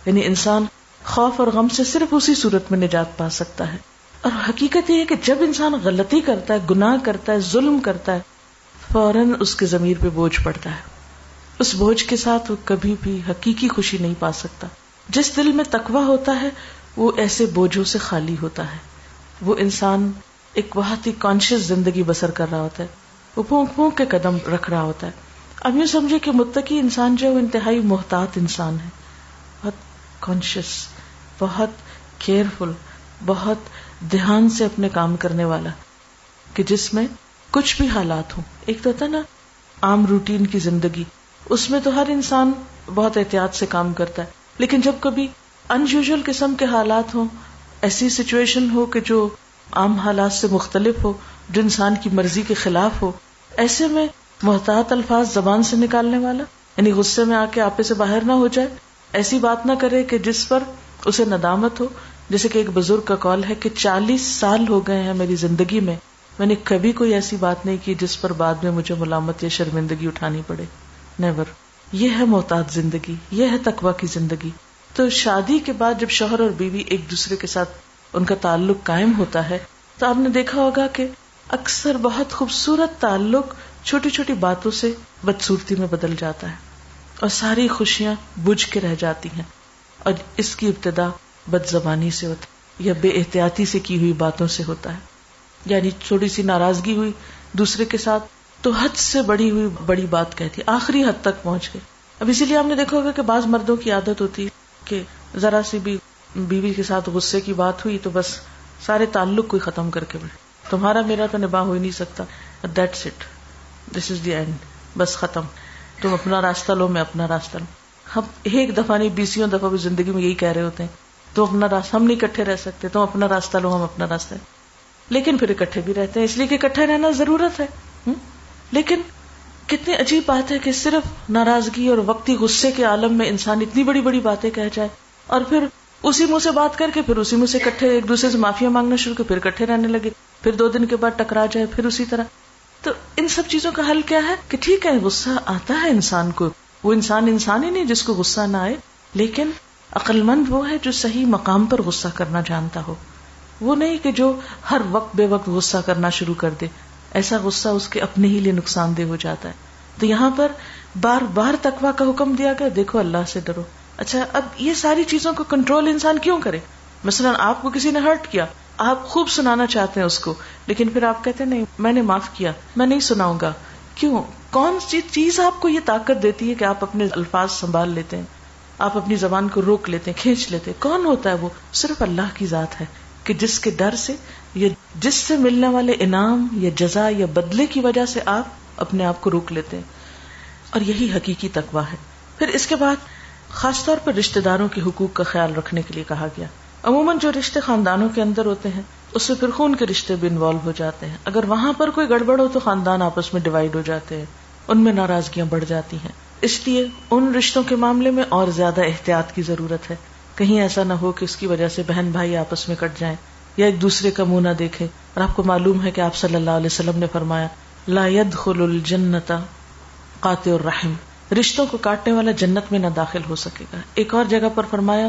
یعنی انسان خوف اور غم سے صرف اسی صورت میں نجات پا سکتا ہے۔ اور حقیقت یہ ہے کہ جب انسان غلطی کرتا ہے، گناہ کرتا ہے، ظلم کرتا ہے، فوراً اس کے ضمیر پہ بوجھ پڑتا ہے۔ اس بوجھ کے ساتھ وہ کبھی بھی حقیقی خوشی نہیں پا سکتا۔ جس دل میں تقوی ہوتا ہے وہ ایسے بوجھوں سے خالی ہوتا ہے۔ وہ انسان ایک بہت ہی کانشیس زندگی بسر کر رہا ہوتا ہے۔ وہ پھونک پھونک کے قدم رکھ رہا ہوتا ہے۔ اب یوں سمجھے کہ متقی انسان جو ہے وہ انتہائی محتاط انسان ہے۔ بہت کانشیس بہت کیئرفل بہت دھیان سے اپنے کام کرنے والا۔ کہ جس میں کچھ بھی حالات ہوں۔ ایک تو ہوتا نا، عام روٹین کی زندگی۔ اس میں تو ہر انسان بہت احتیاط سے کام کرتا ہے۔ لیکن جب کبھی ان یوژل قسم کے حالات ہوں، ایسی سچویشن ہو کہ جو عام حالات سے مختلف ہو، جو انسان کی مرضی کے خلاف ہو۔ ایسے میں محتاط الفاظ زبان سے نکالنے والا یعنی غصے میں آ کے آپے سے باہر نہ ہو جائے۔ ایسی بات نہ کرے کہ جس پر اسے ندامت ہو۔ جیسے کہ ایک بزرگ کا کال ہے کہ چالیس سال ہو گئے ہیں میری زندگی میں۔ میں نے کبھی کوئی ایسی بات نہیں کی جس پر بعد میں مجھے ملامت یا شرمندگی اٹھانی پڑے۔ نیور یہ ہے محتاط زندگی، یہ ہے تقوا کی زندگی۔ تو شادی کے بعد جب شوہر اور بیوی ایک دوسرے کے ساتھ ان کا تعلق قائم ہوتا ہے، تو آپ نے دیکھا ہوگا کہ اکثر بہت خوبصورت تعلق چھوٹی چھوٹی باتوں سے بدسورتی میں بدل جاتا ہے اور ساری خوشیاں بجھ کے رہ جاتی ہیں اور اس کی ابتدا بد زبانی سے ہوتا ہے یا بے احتیاطی سے کی ہوئی باتوں سے ہوتا ہے۔ یعنی چھوٹی سی ناراضگی ہوئی دوسرے کے ساتھ تو حد سے بڑی ہوئی بڑی بات کہتی آخری حد تک پہنچ گئی۔ اب اسی لیے ہم نے دیکھا ہوگا کہ بعض مردوں کی عادت ہوتی ہے کہ ذرا سی بھی بیوی کے ساتھ غصے کی بات ہوئی تو بس سارے تعلق کوئی ختم کر کے بڑھے تمہارا میرا تو نباہ ہو ہی نہیں سکتا۔ That's it this is the end بس ختم۔ تم اپنا راستہ لو، میں اپنا راستہ لو ہم ایک دفعہ نہیں بیسوں دفعہ بھی زندگی میں یہی کہہ رہے ہوتے ہیں۔ تو اپنا راستہ، ہم نہیں اکٹھے رہ سکتے۔ تم اپنا راستہ لو، ہم اپنا راستہ لیکن پھر اکٹھے بھی رہتے ہیں، اس لیے کہ اکٹھے رہنا ضرورت ہے۔ لیکن کتنی عجیب بات ہے کہ صرف ناراضگی اور وقتی غصے کے عالم میں انسان اتنی بڑی بڑی باتیں کہہ جائے اور پھر اسی منہ سے بات کر کے پھر اسی منہ سے کٹھے ایک دوسرے سے معافیا مانگنا شروع کر پھر کٹھے رہنے لگے، پھر دو دن کے بعد ٹکرا جائے، پھر اسی طرح۔ تو ان سب چیزوں کا حل کیا ہے کہ ٹھیک ہے، غصہ آتا ہے انسان کو۔ وہ انسان انسان ہی نہیں جس کو غصہ نہ آئے، لیکن عقل مند وہ ہے جو صحیح مقام پر غصہ کرنا جانتا ہو۔ وہ نہیں کہ جو ہر وقت بے وقت غصہ کرنا شروع کر دے۔ ایسا غصہ اس کے اپنے ہی لیے نقصان دہ ہو جاتا ہے۔ تو یہاں پر بار بار تقوا کا حکم دیا گیا، دیکھو اللہ سے ڈرو۔ اچھا اب یہ ساری چیزوں کو کنٹرول انسان کیوں کرے؟ مثلاً آپ کو کسی نے ہرٹ کیا، آپ خوب سنانا چاہتے ہیں اس کو، لیکن پھر آپ کہتے نہیں، میں نے معاف کیا، میں نہیں سناؤں گا۔ کیوں؟ کون سی چیز آپ کو یہ طاقت دیتی ہے کہ آپ اپنے الفاظ سنبھال لیتے ہیں؟ آپ اپنی زبان کو روک لیتے ہیں، کھینچ لیتے ہیں۔ کون ہوتا ہے وہ؟ صرف اللہ کی ذات ہے کہ جس کے ڈر سے یا جس سے ملنے والے انعام یا جزا یا بدلے کی وجہ سے آپ اپنے آپ کو روک لیتے ہیں اور یہی حقیقی تقوا ہے۔ پھر اس کے بعد خاص طور پر رشتے داروں کے حقوق کا خیال رکھنے کے لیے کہا گیا۔ عموماً جو رشتے خاندانوں کے اندر ہوتے ہیں، اس سے پھر خون کے رشتے بھی انوالو ہو جاتے ہیں۔ اگر وہاں پر کوئی گڑبڑ ہو تو خاندان آپس میں ڈیوائڈ ہو جاتے ہیں۔ ان میں ناراضگیاں بڑھ جاتی ہیں۔ اس لیے ان رشتوں کے معاملے میں اور زیادہ احتیاط کی ضرورت ہے۔ کہیں ایسا نہ ہو کہ اس کی وجہ سے بہن بھائی آپس میں کٹ جائیں۔ یا ایک دوسرے کا منہ نہ دیکھے۔ اور آپ کو معلوم ہے کہ آپ صلی اللہ علیہ وسلم نے فرمایا، لا يدخل الجنتا قاطع الرحم۔ رشتوں کو کاٹنے والا جنت میں نہ داخل ہو سکے گا۔ ایک اور جگہ پر فرمایا،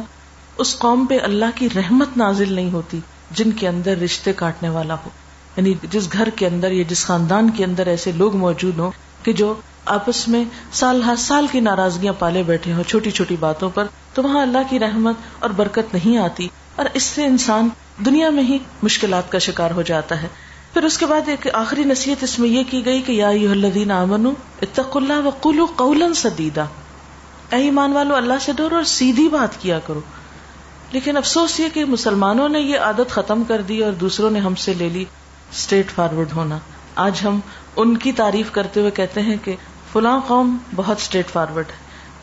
اس قوم پہ اللہ کی رحمت نازل نہیں ہوتی جن کے اندر رشتے کاٹنے والا ہو۔ یعنی جس گھر کے اندر یا جس خاندان کے اندر ایسے لوگ موجود ہوں کہ جو آپس میں سال ہر سال کی ناراضگیاں پالے بیٹھے ہوں، چھوٹی چھوٹی باتوں پر، تو وہاں اللہ کی رحمت اور برکت نہیں آتی۔ اور اس سے انسان دنیا میں ہی مشکلات کا شکار ہو جاتا ہے۔ پھر اس کے بعد ایک آخری نصیحت اس میں یہ کی گئی کہ یا الذین آمنوا اتقوا اللہ وقولوا قولا سدیدا۔ اے ایمان والو، اللہ سے ڈرو اور سیدھی بات کیا کرو۔ لیکن افسوس یہ کہ مسلمانوں نے یہ عادت ختم کر دی اور دوسروں نے ہم سے لے لی اسٹریٹ فارورڈ ہونا۔ آج ہم ان کی تعریف کرتے ہوئے کہتے ہیں کہ فلاں قوم بہت اسٹریٹ فارورڈ ہے۔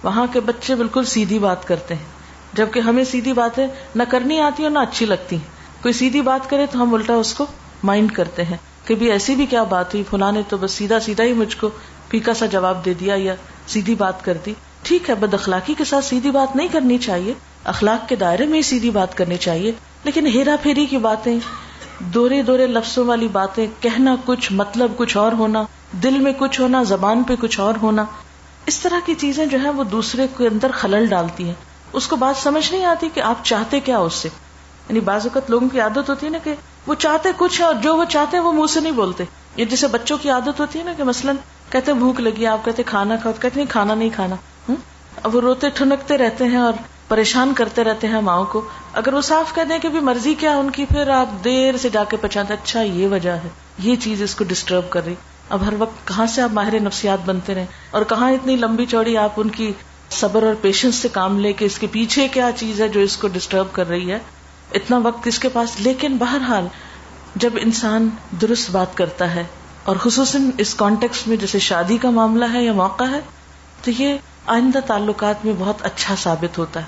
وہاں کے بچے بالکل سیدھی بات کرتے ہیں۔ جبکہ ہمیں سیدھی باتیں نہ کرنی آتی اور نہ اچھی لگتی ہیں۔ کوئی سیدھی بات کرے تو ہم الٹا اس کو مائنڈ کرتے ہیں کہ بھی ایسی بھی کیا بات ہوئی، فلاں نے تو بس سیدھا سیدھا ہی مجھ کو پھیکا سا جواب دے دیا یا سیدھی بات کر دی۔ ٹھیک ہے، بد اخلاقی کے ساتھ سیدھی بات نہیں کرنی چاہیے۔ اخلاق کے دائرے میں ہی سیدھی بات کرنی چاہیے۔ لیکن ہیرا پھیری کی باتیں، دورے دورے لفظوں والی باتیں، کہنا کچھ مطلب کچھ اور ہونا، دل میں کچھ ہونا، زبان پہ کچھ اور ہونا، اس طرح کی چیزیں جو ہے وہ دوسرے کے اندر خلل ڈالتی ہیں۔ اس کو بات سمجھ نہیں آتی کہ آپ چاہتے کیا اس سے؟ یعنی بعض اوقات لوگوں کی عادت ہوتی ہے نا کہ وہ چاہتے کچھ ہے اور جو وہ چاہتے ہیں وہ منہ سے نہیں بولتے۔ یہ جیسے بچوں کی عادت ہوتی ہے نا کہ مثلاً کہتے بھوک لگی، آپ کہتے کھانا کھاؤ کہتے نہیں، کھانا نہیں، کھانا۔ اب وہ روتے ٹھنکتے رہتے ہیں اور پریشان کرتے رہتے ہیں ماؤں کو۔ اگر وہ صاف کہہ دیں کہ بھی مرضی کیا ان کی، پھر آپ دیر سے جا کے پہچانتے اچھا یہ وجہ ہے۔ یہ چیز اس کو ڈسٹرب کر رہی۔ اب ہر وقت کہاں سے آپ ماہر نفسیات بنتے رہے اور کہاں اتنی لمبی چوڑی آپ ان کی صبر اور پیشنس سے کام لے کے اس کے پیچھے کیا چیز ہے جو اس کو ڈسٹرب کر رہی ہے؟ اتنا وقت اس کے پاس، لیکن بہرحال جب انسان درست بات کرتا ہے اور خصوصاً اس کانٹیکس میں جیسے شادی کا معاملہ ہے یا موقع ہے، تو یہ آئندہ تعلقات میں بہت اچھا ثابت ہوتا ہے۔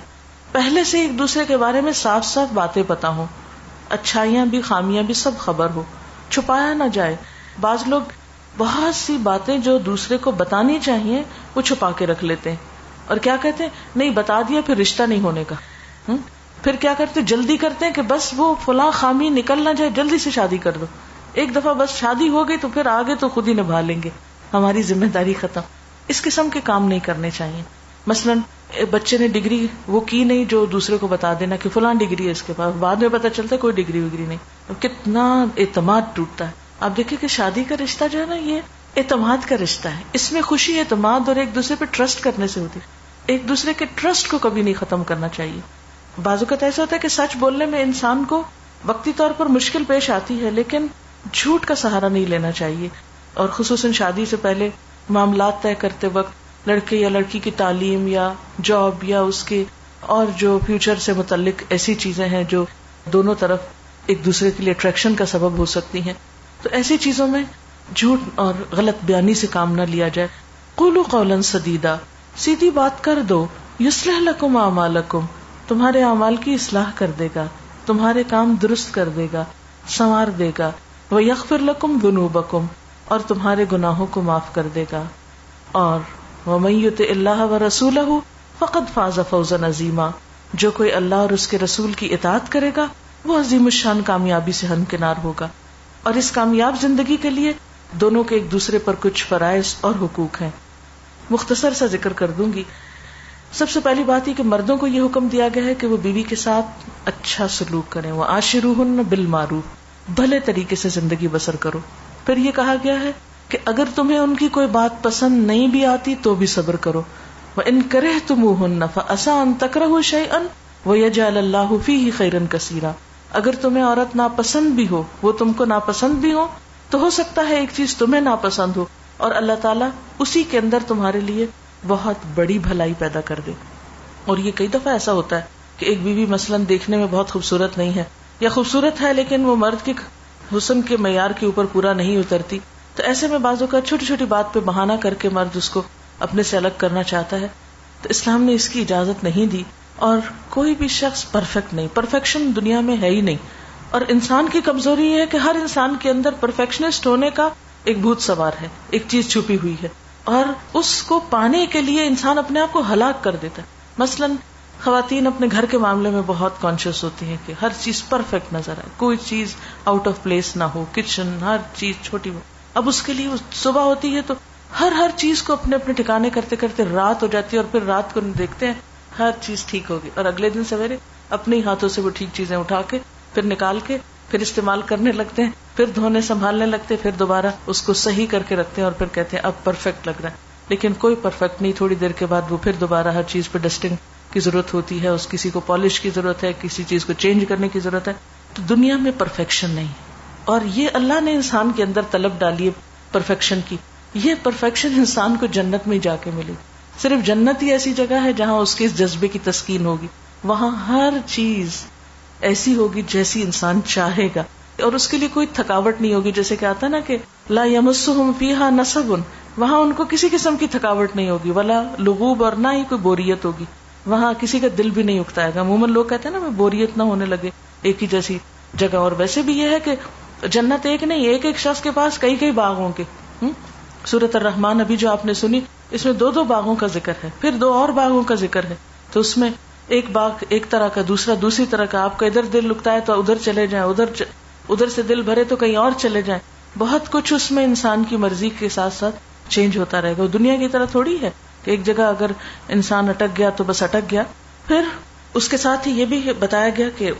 پہلے سے ایک دوسرے کے بارے میں صاف صاف باتیں پتا ہوں۔ اچھائیاں بھی، خامیاں بھی، سب خبر ہو۔ چھپایا نہ جائے۔ بعض لوگ بہت سی باتیں جو دوسرے کو بتانی چاہیے، وہ چھپا کے رکھ لیتے ہیں۔ اور کیا کہتے ہیں؟ نہیں، بتا دیا، پھر رشتہ نہیں ہونے کا۔ پھر کیا کرتے؟ جلدی کرتے ہیں کہ بس وہ فلاں خامی نکل نہ جائے، جلدی سے شادی کر دو۔ ایک دفعہ بس شادی ہو گئی تو پھر آگے تو خود ہی نبھا لیں گے۔ ہماری ذمہ داری ختم۔ اس قسم کے کام نہیں کرنے چاہیے۔ مثلاً بچے نے ڈگری وہ کی نہیں جو دوسرے کو بتا دینا کہ فلاں ڈگری ہے اس کے پاس۔ بعد میں پتا چلتا ہے کوئی ڈگری وگری نہیں۔ کتنا اعتماد ٹوٹتا ہے۔ آپ دیکھیں کہ شادی کا رشتہ جو ہے نا، یہ اعتماد کا رشتہ ہے۔ اس میں خوشی، اعتماد اور ایک دوسرے پہ ٹرسٹ کرنے سے ہوتی۔ ہے ایک دوسرے کے ٹرسٹ کو کبھی نہیں ختم کرنا چاہیے۔ بازو کا ایسا ہوتا ہے کہ سچ بولنے میں انسان کو وقتی طور پر مشکل پیش آتی ہے، لیکن جھوٹ کا سہارا نہیں لینا چاہیے۔ اور خصوصاً شادی سے پہلے معاملات طے کرتے وقت لڑکے یا لڑکی کی تعلیم یا جاب یا اس کے اور جو فیوچر سے متعلق ایسی چیزیں ہیں جو دونوں طرف ایک دوسرے کے لیے اٹریکشن کا سبب ہو سکتی ہیں۔ تو ایسی چیزوں میں جھوٹ اور غلط بیانی سے کام نہ لیا جائے۔ قولو قولا سدیدہ سیدھی بات کر دو یوسلح لکم اعمالکم، تمہارے اعمال کی اصلاح کر دے گا، تمہارے کام درست کر دے گا، سنوار دے گا وہ یکفر لکم ذنوبکم اور تمہارے گناہوں کو معاف کر دے گا۔ اور ومیت اللہ و رسول فقط فاز فوزا عظیمہ جو کوئی اللہ اور اس کے رسول کی اطاعت کرے گا، وہ عظیم الشان کامیابی سے ہمکنار ہوگا۔ اور اس کامیاب زندگی کے لیے دونوں کے ایک دوسرے پر کچھ فرائض اور حقوق ہیں۔ مختصر سا ذکر کر دوں گی۔ سب سے پہلی بات یہ کہ مردوں کو یہ حکم دیا گیا ہے کہ وہ بیوی کے ساتھ اچھا سلوک کریں۔ وہ آشرو بل مارو بھلے طریقے سے زندگی بسر کرو۔ پھر یہ کہا گیا ہے کہ اگر تمہیں ان کی کوئی بات پسند نہیں بھی آتی تو بھی صبر کرو۔ وہ ان کرے تم نفا ان تکر شی ان وہ یجال اللہ فی ہی خیرن کثیرا اگر تمہیں عورت ناپسند بھی ہو، وہ تم کو ناپسند بھی ہو، تو ہو سکتا ہے ایک چیز تمہیں ناپسند ہو۔ اور اللہ تعالیٰ اسی کے اندر تمہارے لیے بہت بڑی بھلائی پیدا کر دے۔ اور یہ کئی دفعہ ایسا ہوتا ہے کہ ایک بیوی مثلاً دیکھنے میں بہت خوبصورت نہیں ہے یا خوبصورت ہے لیکن وہ مرد کے حسن کے معیار کے اوپر پورا نہیں اترتی، تو ایسے میں بازو کا چھوٹی چھوٹی بات پہ بہانا کر کے مرد اس کو اپنے سے الگ کرنا چاہتا ہے۔ تو اسلام نے اس کی اجازت نہیں دی اور کوئی بھی شخص پرفیکٹ نہیں پرفیکشن دنیا میں ہے ہی نہیں۔ اور انسان کی کمزوری یہ ہے کہ ہر انسان کے اندر پرفیکشنسٹ ہونے کا ایک بھوت سوار ہے، ایک چیز چھپی ہوئی ہے۔ اور اس کو پانے کے لیے انسان اپنے آپ کو ہلاک کر دیتا ہے۔ مثلاً، خواتین اپنے گھر کے معاملے میں بہت کانشیس ہوتی ہیں کہ ہر چیز پرفیکٹ نظر آئے۔ کوئی چیز آؤٹ آف پلیس نہ ہو کچن ہر چیز چھوٹی ہو۔ اب اس کے لیے صبح ہوتی ہے تو ہر ہر چیز کو اپنے اپنے ٹھکانے کرتے کرتے رات ہو جاتی ہے اور پھر رات کو دیکھتے ہیں ہر چیز ٹھیک ہوگی۔ اور اگلے دن سویرے اپنے ہاتھوں سے وہ ٹھیک چیزیں اٹھا کے پھر نکال کے پھر استعمال کرنے لگتے ہیں، پھر دھونے سنبھالنے لگتے پھر دوبارہ اس کو صحیح کر کے رکھتے ہیں اور پھر کہتے ہیں اب پرفیکٹ لگ رہا ہے۔ لیکن کوئی پرفیکٹ نہیں، تھوڑی دیر کے بعد وہ پھر دوبارہ ہر چیز پہ ڈسٹنگ کی ضرورت ہوتی ہے، اس کسی کو پالش کی ضرورت ہے، کسی چیز کو چینج کرنے کی ضرورت ہے۔ تو دنیا میں پرفیکشن نہیں اور یہ اللہ نے انسان کے اندر طلب ڈالی ہے پرفیکشن کی۔ یہ پرفیکشن انسان کو جنت میں جا کے ملے صرف جنت ہی ایسی جگہ ہے جہاں اس کے اس جذبے کی تسکین ہوگی۔ وہاں ہر چیز ایسی ہوگی جیسی انسان چاہے گا۔ اور اس کے لیے کوئی تھکاوٹ نہیں ہوگی، جیسے کہ آتا نا کہ لا یمسہم فیہا نصب وہاں ان کو کسی قسم کی تھکاوٹ نہیں ہوگی، ولا لغوب اور نہ ہی کوئی بوریت ہوگی۔ وہاں کسی کا دل بھی نہیں اکتا گا۔ عموماً لوگ کہتے ہیں نا بوریت نہ ہونے لگے، ایک ہی جیسی جگہ۔ اور ویسے بھی یہ ہے کہ جنت ایک نہیں، ایک ایک شخص کے پاس کئی کئی باغ ہوں گے سورت الرحمان ابھی جو آپ نے سنی، اس میں دو دو باغوں کا ذکر ہے، پھر دو اور باغوں کا ذکر ہے۔ تو اس میں ایک باغ ایک طرح کا، دوسرا دوسری طرح کا، آپ کا ادھر دل لکتا ہے تو ادھر چلے جائیں، ادھر ادھر سے دل بھرے تو کہیں اور چلے جائیں۔ بہت کچھ اس میں انسان کی مرضی کے ساتھ ساتھ چینج ہوتا رہے گا۔ دنیا کی طرح تھوڑی ہے کہ ایک جگہ اگر انسان اٹک گیا تو بس اٹک گیا۔ پھر اس کے ساتھ ہی یہ بھی بتایا گیا کہ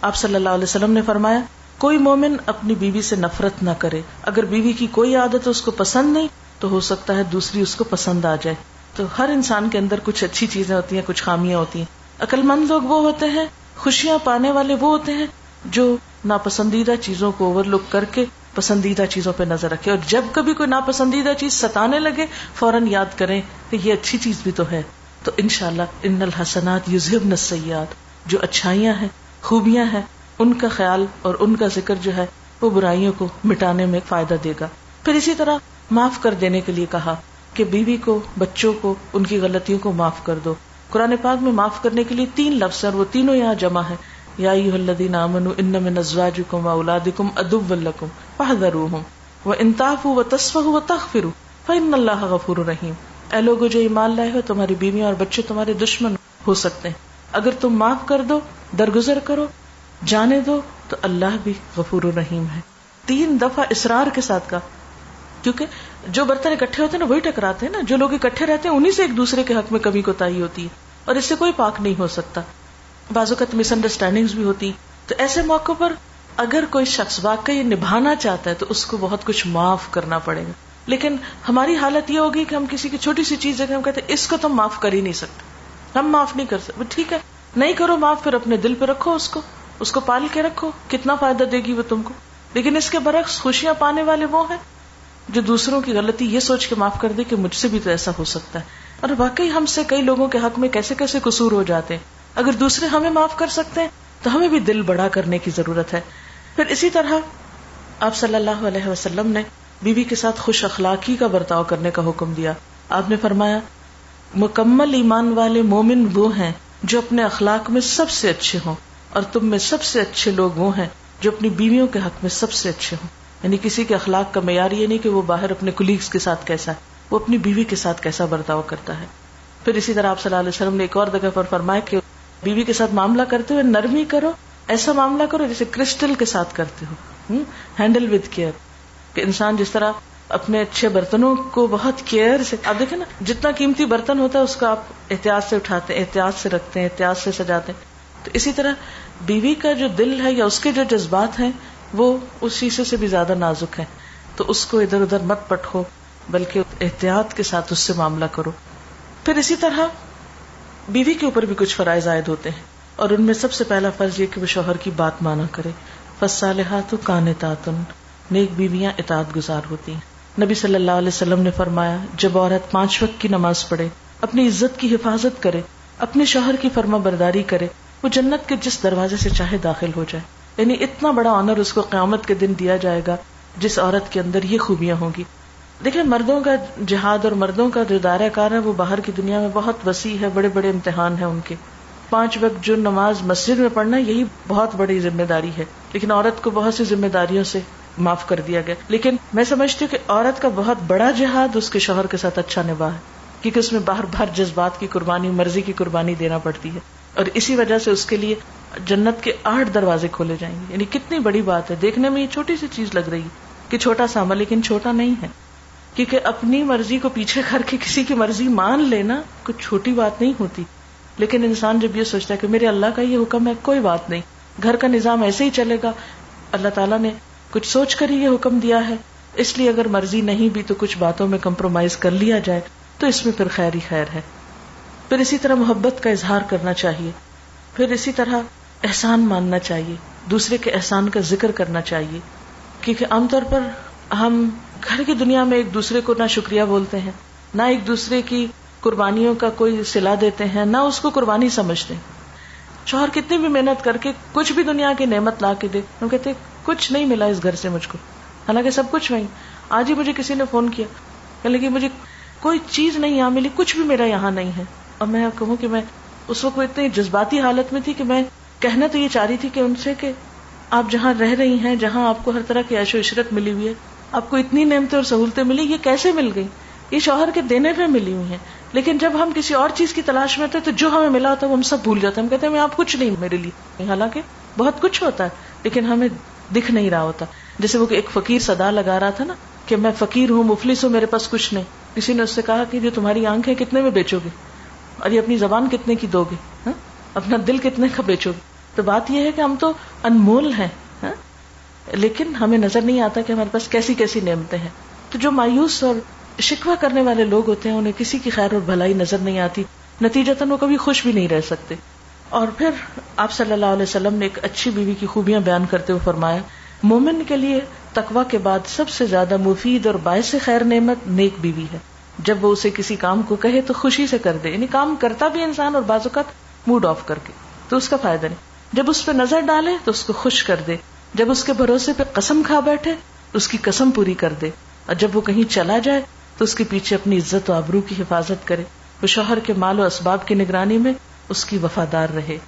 آپ صلی اللہ علیہ وسلم نے فرمایا، کوئی مومن اپنی بیوی سے نفرت نہ کرے۔ اگر بیوی کی کوئی عادت اس کو پسند نہیں تو ہو سکتا ہے دوسری اس کو پسند آ جائے۔ تو ہر انسان کے اندر کچھ اچھی چیزیں ہوتی ہیں، کچھ خامیاں ہوتی ہیں۔ عقل مند لوگ وہ ہوتے ہیں، خوشیاں پانے والے وہ ہوتے ہیں جو ناپسندیدہ چیزوں کو اوور لک کر کے پسندیدہ چیزوں پہ نظر رکھے۔ اور جب کبھی کوئی ناپسندیدہ چیز ستانے لگے، فوراً یاد کریں کہ یہ اچھی چیز بھی تو ہے۔ تو ان شاء اللہ ان الحسنات یوزب نسیات جو اچھائیاں ہیں، خوبیاں ہیں، ان کا خیال اور ان کا ذکر جو ہے، وہ برائیوں کو مٹانے میں فائدہ دے گا۔ پھر اسی طرح معاف کر دینے کے لیے کہا کہ بیوی کو، بچوں کو، ان کی غلطیوں کو معاف کر دو۔ قرآن پاک میں معاف کرنے کے لیے تین لفظ اور وہ تینوں یہاں جمع ہے یا الذین آمنوا ان من ازواجکم واولادکم ادب لکم فاحذروہم وانتعفوا وتصفحوا وتغفروا فان اللہ غفور رحیم۔ اے لوگو، جو ایمان لائے ہو، تمہاری بیوی اور بچے تمہارے دشمن ہو سکتے ہیں۔ اگر تم معاف کر دو، درگزر کرو، جانے دو، تو اللہ بھی غفور الرحیم ہے۔ تین دفعہ اسرار کے ساتھ کا کیونکہ جو برتن اکٹھے ہوتے ہیں نا، وہی ٹکراتے ہیں نا۔ جو لوگ اکٹھے رہتے ہیں انہیں سے ایک دوسرے کے حق میں کمی کو ہوتی ہے۔ اور اس سے کوئی پاک نہیں ہو سکتا۔ بازو کا مس انڈرسٹینڈنگ بھی ہوتی۔ تو ایسے موقع پر اگر کوئی شخص واقعی نبھانا چاہتا ہے، تو اس کو بہت کچھ معاف کرنا پڑے گا۔ لیکن ہماری حالت یہ ہوگی کہ ہم کسی کی چھوٹی سی چیز ہم کہتے ہیں، اس کو تم معاف کر ہی نہیں سکتے۔ ہم معاف نہیں کر سکتے۔ ٹھیک ہے۔ نہیں کرو معاف، پھر اپنے دل پہ رکھو اس کو۔ اس کو پال کے رکھو۔ کتنا فائدہ دے گی وہ تم کو؟ لیکن اس کے برعکس خوشیاں پانے والے وہ ہیں۔ جو دوسروں کی غلطی یہ سوچ کے معاف کر دے کہ مجھ سے بھی تو ایسا ہو سکتا ہے۔ اور واقعی ہم سے کئی لوگوں کے حق میں کیسے کیسے قصور ہو جاتے ہیں۔ اگر دوسرے ہمیں معاف کر سکتے ہیں، تو ہمیں بھی دل بڑا کرنے کی ضرورت ہے۔ پھر اسی طرح آپ صلی اللہ علیہ وسلم نے بیوی کے ساتھ خوش اخلاقی کا برتاؤ کرنے کا حکم دیا۔ آپ نے فرمایا، مکمل ایمان والے مومن وہ ہیں جو اپنے اخلاق میں سب سے اچھے ہوں، اور تم میں سب سے اچھے لوگ وہ ہیں جو اپنی بیویوں کے حق میں سب سے اچھے ہوں۔ یعنی کسی کے اخلاق کا معیار یہ نہیں کہ وہ باہر اپنے کلیگس کے ساتھ کیسا ہے، وہ اپنی بیوی کے ساتھ کیسا برتاؤ کرتا ہے۔ پھر اسی طرح آپ صلی اللہ علیہ وسلم نے ایک اور جگہ پر فرمایا کہ بیوی کے ساتھ معاملہ کرتے ہوئے نرمی کرو، ایسا معاملہ کرو جیسے کرسٹل کے ساتھ کرتے ہو۔ ہینڈل وتھ کیئر کہ انسان جس طرح اپنے اچھے برتنوں کو بہت کیئر سے، آپ دیکھیں نا، جتنا قیمتی برتن ہوتا ہے اس کو آپ احتیاط سے اٹھاتے ہیں، احتیاط سے رکھتے ہیں، احتیاط سے سجاتے ہیں۔ تو اسی طرح بیوی کا جو دل ہے یا اس کے جو جذبات ہیں وہ اس شیشے سے بھی زیادہ نازک ہے تو اس کو ادھر ادھر مت پٹھو، بلکہ احتیاط کے ساتھ اس سے معاملہ کرو۔ پھر اسی طرح بیوی کے اوپر بھی کچھ فرائض عائد ہوتے ہیں۔ اور ان میں سب سے پہلا فرض یہ کہ وہ شوہر کی بات مانا کرے۔ فصالحات کان نیک بیویاں اطاعت گزار ہوتی ہیں۔ نبی صلی اللہ علیہ وسلم نے فرمایا، جب عورت پانچ وقت کی نماز پڑھے، اپنی عزت کی حفاظت کرے، اپنے شوہر کی فرما برداری کرے، وہ جنت کے جس دروازے سے چاہے داخل ہو جائے۔ یعنی اتنا بڑا آنر اس کو قیامت کے دن دیا جائے گا جس عورت کے اندر یہ خوبیاں ہوں گی۔ دیکھیں، مردوں کا جہاد اور مردوں کا جو دائرہ کار ہے، وہ باہر کی دنیا میں بہت وسیع ہے، بڑے بڑے امتحان ہیں ان کے۔ پانچ وقت جو نماز مسجد میں پڑھنا، یہی بہت بڑی ذمہ داری ہے۔ لیکن عورت کو بہت سی ذمہ داریوں سے معاف کر دیا گیا۔ لیکن میں سمجھتی ہوں کہ عورت کا بہت بڑا جہاد اس کے شوہر کے ساتھ اچھا نباہ ہے، کیونکہ اس میں باہر باہر جذبات کی قربانی، مرضی کی قربانی دینا پڑتی ہے۔ اور اسی وجہ سے اس کے لیے جنت کے آٹھ دروازے کھولے جائیں گے۔ یعنی کتنی بڑی بات ہے۔ دیکھنے میں یہ چھوٹی سی چیز لگ رہی کہ چھوٹا ساما لیکن چھوٹا نہیں ہے۔ کیونکہ اپنی مرضی کو پیچھے کر کے کسی کی مرضی مان لینا کچھ چھوٹی بات نہیں ہوتی۔ لیکن انسان جب یہ سوچتا ہے کہ میرے اللہ کا یہ حکم ہے، کوئی بات نہیں۔ گھر کا نظام ایسے ہی چلے گا۔ اللہ تعالیٰ نے کچھ سوچ کر ہی یہ حکم دیا ہے۔ اس لیے اگر مرضی نہیں بھی تو کچھ باتوں میں کمپرومائز کر لیا جائے تو اس میں پھر خیر ہی خیر ہے۔ پھر اسی طرح محبت کا اظہار کرنا چاہیے۔ پھر اسی طرح احسان ماننا چاہیے، دوسرے کے احسان کا ذکر کرنا چاہیے۔ کیونکہ عام طور پر ہم گھر کی دنیا میں ایک دوسرے کو نہ شکریہ بولتے ہیں، نہ ایک دوسرے کی قربانیوں کا کوئی سلا دیتے ہیں، نہ اس کو قربانی سمجھتے ہیں۔ شوہر کتنی بھی محنت کر کے کچھ بھی دنیا کی نعمت لا کے دے، ہم کہتے کچھ نہیں ملا اس گھر سے مجھ کو۔ حالانکہ سب کچھ وہیں۔ آج ہی مجھے کسی نے فون کیا کہ مجھے کوئی چیز نہیں یہاں ملی، کچھ بھی میرا یہاں نہیں ہے۔ اور میں کہوں کہ میں اس وقت اتنی جذباتی حالت میں تھی کہ میں کہنا تو یہ چاہ رہی تھی کہ ان سے کہ آپ جہاں رہ رہی ہیں، جہاں آپ کو ہر طرح کی عیش و عشرت ملی ہوئی ہے، آپ کو اتنی نعمتیں اور سہولتیں ملی، یہ کیسے مل گئی؟ یہ شوہر کے دینے پہ ملی ہوئی ہیں۔ لیکن جب ہم کسی اور چیز کی تلاش میں تھے تو جو ہمیں ملا ہوتا ہے وہ ہم سب بھول جاتے ہیں۔ ہم کہتے ہیں آپ کچھ نہیں میرے لیے۔ حالانکہ بہت کچھ ہوتا ہے، لیکن ہمیں دکھ نہیں رہا ہوتا۔ جیسے وہ ایک فقیر صدا لگا رہا تھا نا کہ میں فقیر ہوں، مفلس ہوں، میرے پاس کچھ نہیں۔ کسی نے اس سے کہا کہ جو تمہاری آنکھ ہے کتنے میں بیچو گے اور یہ اپنی زبان کتنے کی دو گے؟ ہاں؟ اپنا دل کتنے کا بیچو گے؟ تو بات یہ ہے کہ ہم تو انمول ہیں ہاں؟ لیکن ہمیں نظر نہیں آتا کہ ہمارے پاس کیسی کیسی نعمتیں ہیں۔ تو جو مایوس اور شکوا کرنے والے لوگ ہوتے ہیں، انہیں کسی کی خیر اور بھلائی نظر نہیں آتی۔ نتیجہ وہ کبھی خوش بھی نہیں رہ سکتے۔ اور پھر آپ صلی اللہ علیہ وسلم نے ایک اچھی بیوی کی خوبیاں بیان کرتے ہوئے فرمایا، مومن کے لیے تقوا کے بعد سب سے زیادہ مفید اور باعث خیر نعمت نیک بیوی ہے۔ جب وہ اسے کسی کام کو کہے تو خوشی سے کر دے۔ یعنی کام کرتا بھی انسان اور بعض اوقات موڈ آف کر کے۔ تو اس کا فائدہ نہیں۔ جب اس پہ نظر ڈالے تو اس کو خوش کر دے۔ جب اس کے بھروسے پہ قسم کھا بیٹھے اس کی قسم پوری کر دے۔ اور جب وہ کہیں چلا جائے تو اس کے پیچھے اپنی عزت و آبرو کی حفاظت کرے۔ وہ شوہر کے مال و اسباب کی نگرانی میں اس کی وفادار رہے۔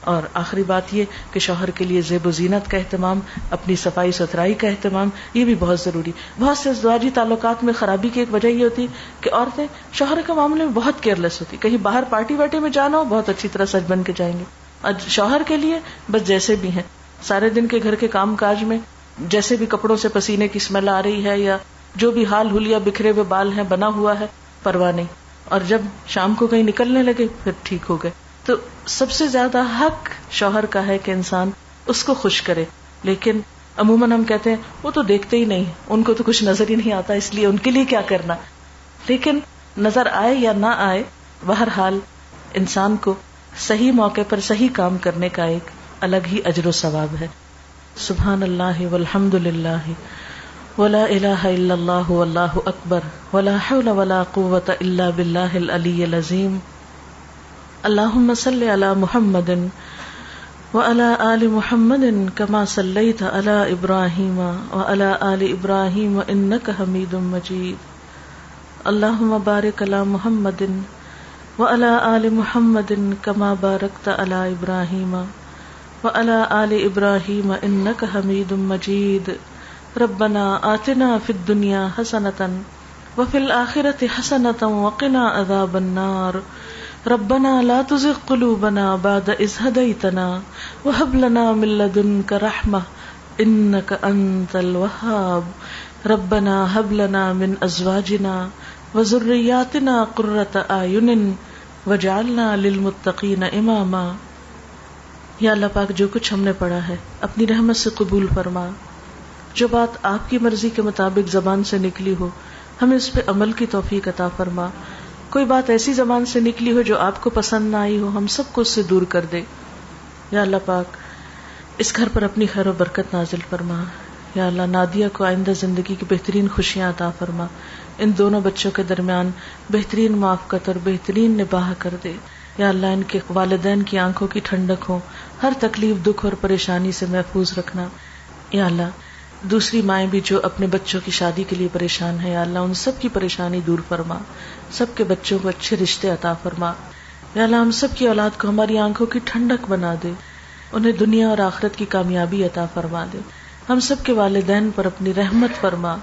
اور آخری بات یہ کہ شوہر کے لیے زیب و زینت کا اہتمام، اپنی صفائی ستھرائی کا اہتمام، یہ بھی بہت ضروری۔ بہت سے ازدواجی تعلقات میں خرابی کی ایک وجہ یہ ہوتی کہ عورتیں شوہر کے معاملے میں بہت کیئر لیس ہوتی۔ کہیں باہر پارٹی وارٹی میں جانا ہو، بہت اچھی طرح سج بن کے جائیں گے۔ اور شوہر کے لیے بس جیسے بھی ہیں۔ سارے دن کے گھر کے کام کاج میں جیسے بھی کپڑوں سے پسینے کی اسمیل آ رہی ہے یا جو بھی حال ہولیا بکھرے ہوئے بال ہیں، بنا ہوا ہے، پرواہ نہیں۔ اور جب شام کو کہیں نکلنے لگے، پھر ٹھیک ہو گئے۔ تو سب سے زیادہ حق شوہر کا ہے کہ انسان اس کو خوش کرے۔ لیکن عموماً ہم کہتے ہیں، وہ تو دیکھتے ہی نہیں، ان کو تو کچھ نظر ہی نہیں آتا، اس لیے ان کے لیے کیا کرنا۔ لیکن نظر آئے یا نہ آئے، بہرحال انسان کو صحیح موقع پر صحیح کام کرنے کا ایک الگ ہی اجر و ثواب ہے۔ سبحان اللہ والحمد للہ ولا الہ الا اللہ واللہ اکبر ولا حول ولا قوة الا باللہ العلی العظیم۔ اللہم صلی علی محمد وعلى آل محمد كما صليت على إبراهيم وعلى آل إبراهيم إنك حميد مجيد اللهم بارك على محمد وعلى آل محمد كما باركت على إبراهيم وعلى آل إبراهيم إنك حميد مجيد ربنا آتنا في الدنيا حسنة وفي الآخرة حسنة وقنا عذاب النار ربنا ربنا لا تزغ قلوبنا بعد إذ هديتنا وهب لنا من لدنك رحمة إنك أنت الوهاب. ربنا هب لنا من أزواجنا وذرياتنا قرة أعين وجعلنا للمتقین اماما یا اللہ پاک جو کچھ ہم نے پڑھا ہے، اپنی رحمت سے قبول فرما۔ جو بات آپ کی مرضی کے مطابق زبان سے نکلی ہو، ہمیں اس پہ عمل کی توفیق عطا فرما۔ کوئی بات ایسی زبان سے نکلی ہو جو آپ کو پسند نہ آئی ہو، ہم سب کو اس سے دور کر دے۔ یا اللہ پاک، اس گھر پر اپنی خیر و برکت نازل فرما۔ یا اللہ، نادیہ کو آئندہ زندگی کی بہترین خوشیاں عطا فرما۔ ان دونوں بچوں کے درمیان بہترین معافقت اور بہترین نباہ کر دے۔ یا اللہ، ان کے والدین کی آنکھوں کی ٹھنڈک ہو۔ ہر تکلیف، دکھ اور پریشانی سے محفوظ رکھنا۔ یا اللہ، دوسری مائیں بھی جو اپنے بچوں کی شادی کے لیے پریشان ہے یا اللہ، ان سب کی پریشانی دور فرما۔ سب کے بچوں کو اچھے رشتے عطا فرما۔ یا اللہ، ہم سب کی اولاد کو ہماری آنکھوں کی ٹھنڈک بنا دے۔ انہیں دنیا اور آخرت کی کامیابی عطا فرما دے۔ ہم سب کے والدین پر اپنی رحمت فرما۔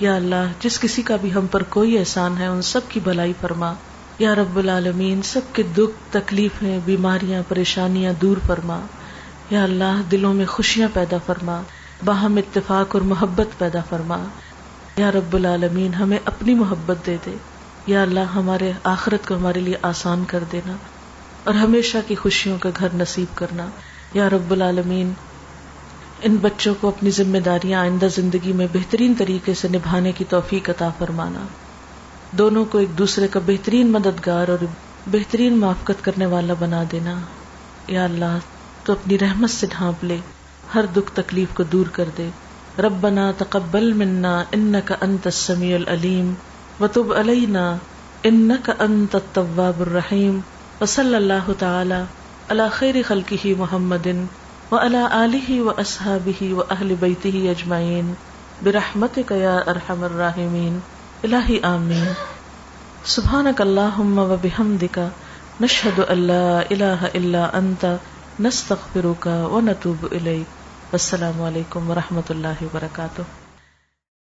یا اللہ، جس کسی کا بھی ہم پر کوئی احسان ہے، ان سب کی بھلائی فرما۔ یا رب العالمین، سب کے دکھ، تکلیفیں، بیماریاں، پریشانیاں دور فرما۔ یا اللہ، دلوں میں خوشیاں پیدا فرما۔ باہم اتفاق اور محبت پیدا فرما۔ یا رب العالمین، ہمیں اپنی محبت دے دے۔ یا اللہ ہمارے آخرت کو ہمارے لیے آسان کر دینا اور ہمیشہ کی خوشیوں کا گھر نصیب کرنا۔ یا رب العالمین، ان بچوں کو اپنی ذمہ داریاں آئندہ زندگی میں بہترین طریقے سے نبھانے کی توفیق عطا فرمانا۔ دونوں کو ایک دوسرے کا بہترین مددگار اور بہترین معافقت کرنے والا بنا دینا۔ یا اللہ، تو اپنی رحمت سے ڈھانپ لے، ہر دکھ تکلیف کو دور کر دے۔ ربنا تقبل منا انك انت السميع العليم وتب علينا انك انت التواب الرحيم وصلى الله تعالى على خير خلقه محمد وعلى آله وأصحابه وأهل بيته أجمعين. برحمتك يا أرحم الراحمين. إلهي آمين. سبحانك اللهم وبحمدك نشهد أن لا إله إلا أنت نستغفرك ونتوب إليك. والسلام عليكم ورحمة الله وبركاته.